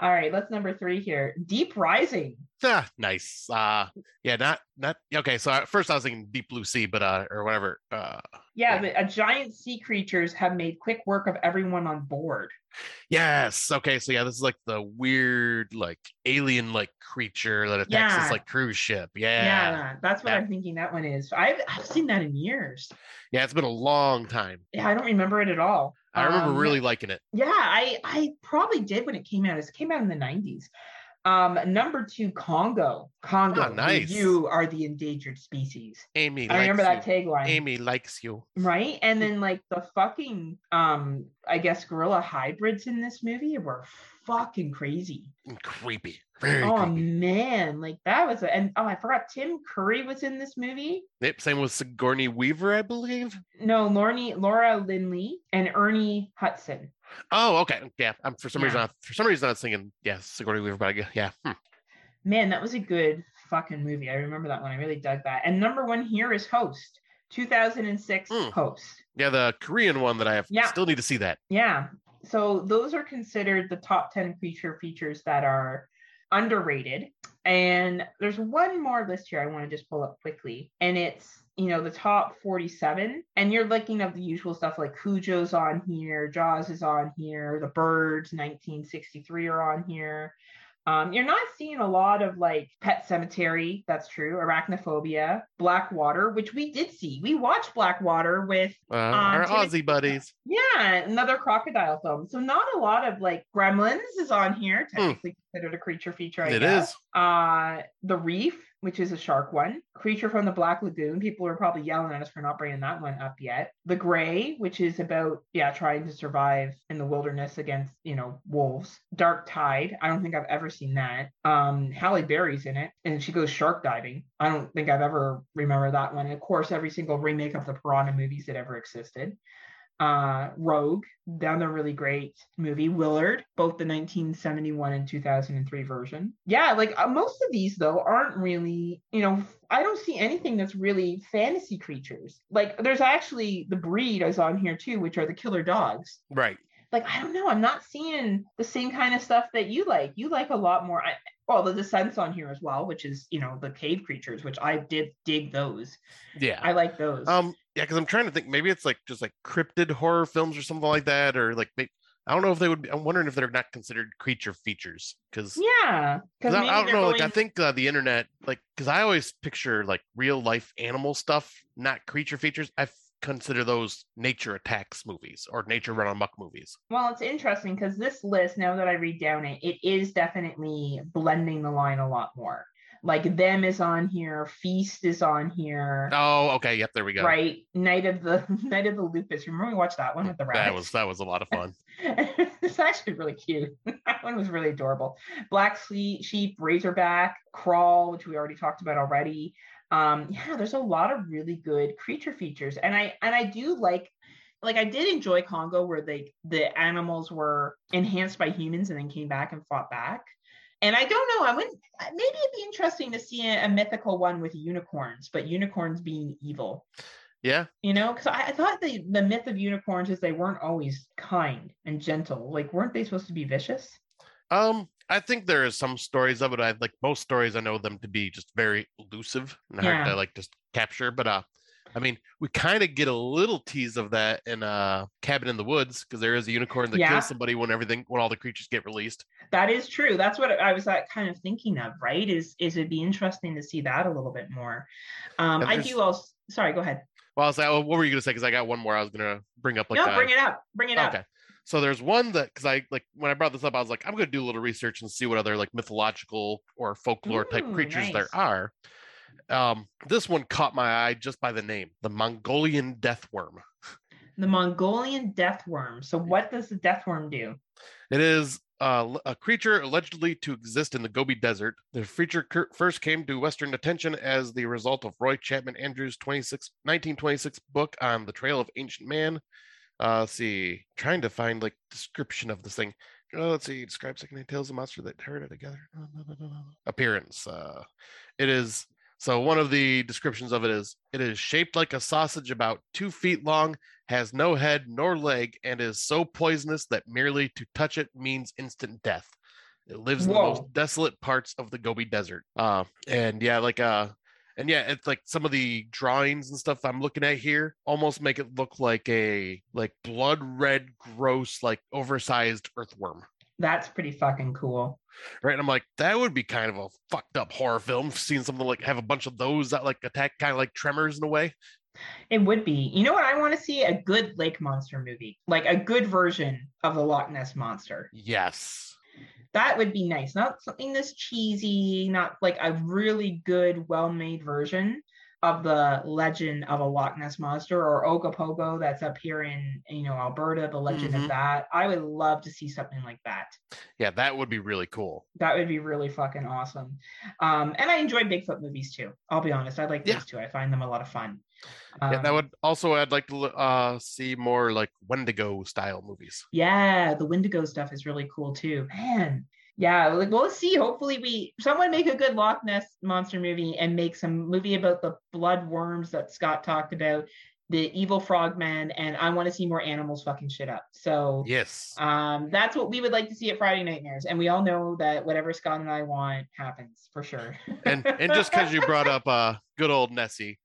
All right, let's number three here. Deep Rising. ah, nice. Uh, yeah, not not okay. So at first I was thinking Deep Blue Sea, but uh, or whatever. Uh, Yeah, Yeah. a giant sea creatures have made quick work of everyone on board. yes. Okay. So yeah, this is like the weird like alien like creature that attacks Yeah. this like cruise ship. Yeah. Yeah, that's what Yeah. I'm thinking that one is. I've I've seen that in years. Yeah, it's been a long time. Yeah, I don't remember it at all. I remember Um, really liking it. Yeah, I I probably did when it came out. It came out in the 90s. Um, number two, Congo. Congo. Ah, nice. You are the endangered species. Amy I remember that you. tagline. Amy likes you. Right? And then like the fucking um, I guess gorilla hybrids in this movie were fucking crazy. And creepy. Very oh creepy. man, like that was a and oh I forgot Tim Curry was in this movie. Yep, same with Sigourney Weaver, I believe. No, Lorne, Laura Linney and Ernie Hudson. Oh, okay. Yeah, I'm for some reason I, for some reason I was thinking yeah, Sigourney Weaver, but I yeah. hmm. Man, that was a good fucking movie. I remember that one. I really dug that. And number one here is Host, 2006 Mm. Host. Yeah, the Korean one that I have Yeah. still need to see that. Yeah. So those are considered the top 10 creature features that are underrated. And there's one more list here I want to just pull up quickly. And it's, you know, the top 47. And you're looking at the usual stuff like Cujo's on here, Jaws is on here, The Birds, 1963 are on here. Um, you're not seeing a lot of like Pet Sematary, that's true, Arachnophobia, Blackwater, which we did see. We watched Blackwater with Uh, our Timothy- Aussie buddies. yeah, another crocodile film. So not a lot of like Gremlins is on here, technically considered a creature feature. I. It guess. is. Uh, the Reef, which is a shark one. Creature from the Black Lagoon. People are probably yelling at us for not bringing that one up yet. The Grey, which is about yeah trying to survive in the wilderness against you know wolves. Dark Tide. I don't think I've ever seen that. Um, Halle Berry's in it, and she goes shark diving. I don't think I've ever remember that one. And of course, every single remake of the Piranha movies that ever existed uh, Rogue, another really great movie. Willard, both the 1971 and 2003 version. Yeah, like uh, most of these though aren't really, you know, I don't see anything that's really fantasy creatures. Like there's actually the breed is on here too, which are the killer dogs. Right. Like I don't know, I'm not seeing the same kind of stuff that you like. You like a lot more. I, well, the Descent's on here as well, which is you know the cave creatures, which I did dig those. Yeah. I like those. Um. Yeah, because I'm trying to think. Maybe it's like just like cryptid horror films or something like that, or like may- I don't know if they would. Be, I'm wondering if they're not considered creature features because yeah, because I, I don't know. Like I think uh, the internet, like because I always picture like real life animal stuff, not creature features. I f- consider those nature attacks movies or nature run amok movies. Well, it's interesting because this list, now that I read down it, it is definitely blending the line a lot more. Like them is on here, Feast is on here. Oh, okay. Yep, there we go. Right, Night of the Night of the Lepus. Remember we watched that one with the rabbits? That was that was a lot of fun. it's actually really cute. that one was really adorable. Black Sheep, Sheep, Razorback, Crawl, which we already talked about already. Um, yeah, there's a lot of really good creature features, and I and I do like like I did enjoy Congo where they the animals were enhanced by humans and then came back and fought back. And I don't know, I wouldn't maybe it'd be interesting to see a, a mythical one with unicorns, but unicorns being evil. Yeah. You know, because I, I, thought the the myth of unicorns is they weren't always kind and gentle. Like, weren't they supposed to be vicious? Um, I think there is some stories of it. I like most stories. I know them to be just very elusive and hard to like just capture. But uh, I mean, we kind of get a little tease of that in uh Cabin in the Woods because there is a unicorn that Yeah. kills somebody when everything when all the creatures get released. That is true. That's what I was like, kind of thinking of, right? Is is it'd be interesting to see that a little bit more. Um, I do also. Sorry, go ahead. Well, I was like, oh, what were you gonna say? Because I got one more. I was gonna bring up like no, uh, bring it up. Bring it up. Okay. So there's one that because I like when I brought this up, I was like, I'm gonna do a little research and see what other like mythological or folklore type creatures nice. there are. Um, this one caught my eye just by the name, the Mongolian death worm. The Mongolian death worm. So, what does the death worm do? It is uh, a creature allegedly to exist in the Gobi Desert. The creature cur- first came to Western attention as the result of Roy Chapman Andrews' 26, 1926 book on the Trail of Ancient Man. Uh, let's see, trying to find like description of this thing. Uh, let's see, describe secondhand tales of monster that herded together. Appearance. Uh, it is so one of the descriptions of it is it is shaped like a sausage about two feet long has no head nor leg and is so poisonous that merely to touch it means instant death. It lives in the most desolate parts of the Gobi Desert. Uh, and yeah, like uh, and yeah, it's like some of the drawings and stuff I'm looking at here almost make it look like a like blood red, gross, like oversized earthworm. That's pretty fucking cool. Right. And I'm like, that would be kind of a fucked up horror film. Seeing something like have a bunch of those that like attack kind of like tremors in a way. It would be. You know what? I want to see a good lake monster movie, like a good version of the Loch Ness monster. Yes. That would be nice. Not something that's cheesy, not like a really good, well-made version of the legend of a Loch Ness monster or Ogopogo that's up here in you know Alberta, the legend Mhm. of that. I would love to see something like that. Yeah, that would be really cool. That would be really fucking awesome. Um, and I enjoy Bigfoot movies too. I'll be honest. I like those Yeah. too. I find them a lot of fun. yeah, that Um, would also I'd like to uh see more like Wendigo style movies. Yeah, the Wendigo stuff is really cool too. Man. Yeah, like well, let's see. Hopefully, we someone make a good Loch Ness monster movie and make some movie about the blood worms that Scott talked about, the evil frogman, and I want to see more animals fucking shit up. So Yes. um, that's what we would like to see at Friday Nightmares, and we all know that whatever Scott and I want happens for sure. and and just because you brought up uh good old Nessie.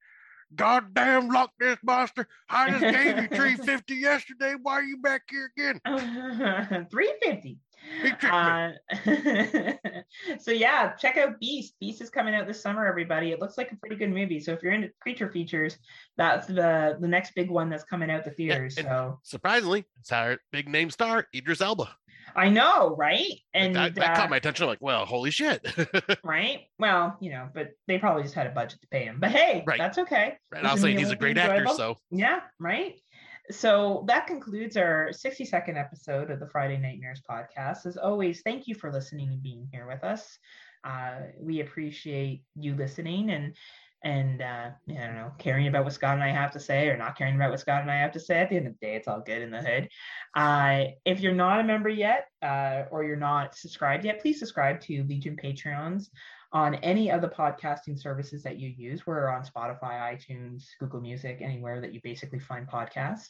Goddamn Loch Ness monster! I just gave you three fifty yesterday. Why are you back here again? three fifty. He tricked me. Uh, so yeah, check out Beast. Beast is coming out this summer, everybody. It looks like a pretty good movie. So if you're into creature features, that's the the next big one that's coming out the theaters. and- so Surprisingly, it's our big name star Idris Elba. I know, right? And that, that uh, caught my attention. Like, well, holy shit! right? Well, you know, but they probably just had a budget to pay him. But hey, Right. that's okay. and I'll say he's a won't great actor. So Yeah, right. So that concludes our 60 second episode of the Friday Nightmares podcast. As always, thank you for listening and being here with us. Uh, we appreciate you listening and and uh, I don't know, caring about what Scott and I have to say or not caring about what Scott and I have to say. At the end of the day, it's all good in the hood. Uh, if you're not a member yet uh, or you're not subscribed yet, please subscribe to Legion Patreons on any of the podcasting services that you use. We're on Spotify, iTunes, Google Music, anywhere that you basically find podcasts.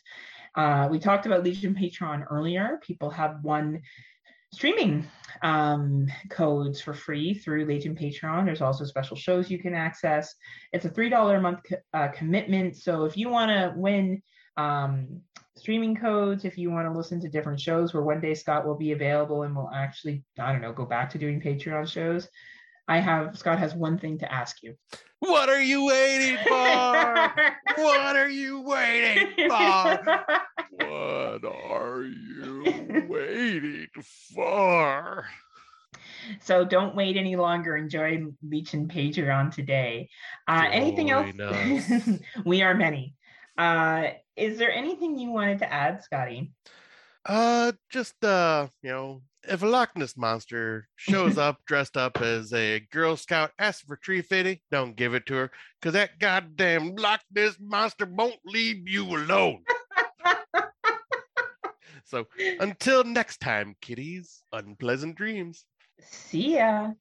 Uh, we talked about Legion Patreon earlier. People have one streaming um, codes for free through Legion Patreon. There's also special shows you can access. It's a $3 a month co- uh, commitment. So if you want to win um, streaming codes, if you want to listen to different shows where one day Scott will be available and we'll actually, I don't know, go back to doing Patreon shows, I have, Scott has one thing to ask you. what are you waiting for? what are you waiting for? What are you waiting for? So don't wait any longer. Enjoy Legion Patreon today. Uh, anything else? We are many. Uh, is there anything you wanted to add, Scotty? Uh, just uh, you know, if a Loch Ness monster shows up dressed up as a Girl Scout, asks for tree fitting, don't give it to her, cause that goddamn Loch Ness monster won't leave you alone. so until next time, kiddies, unpleasant dreams. See ya.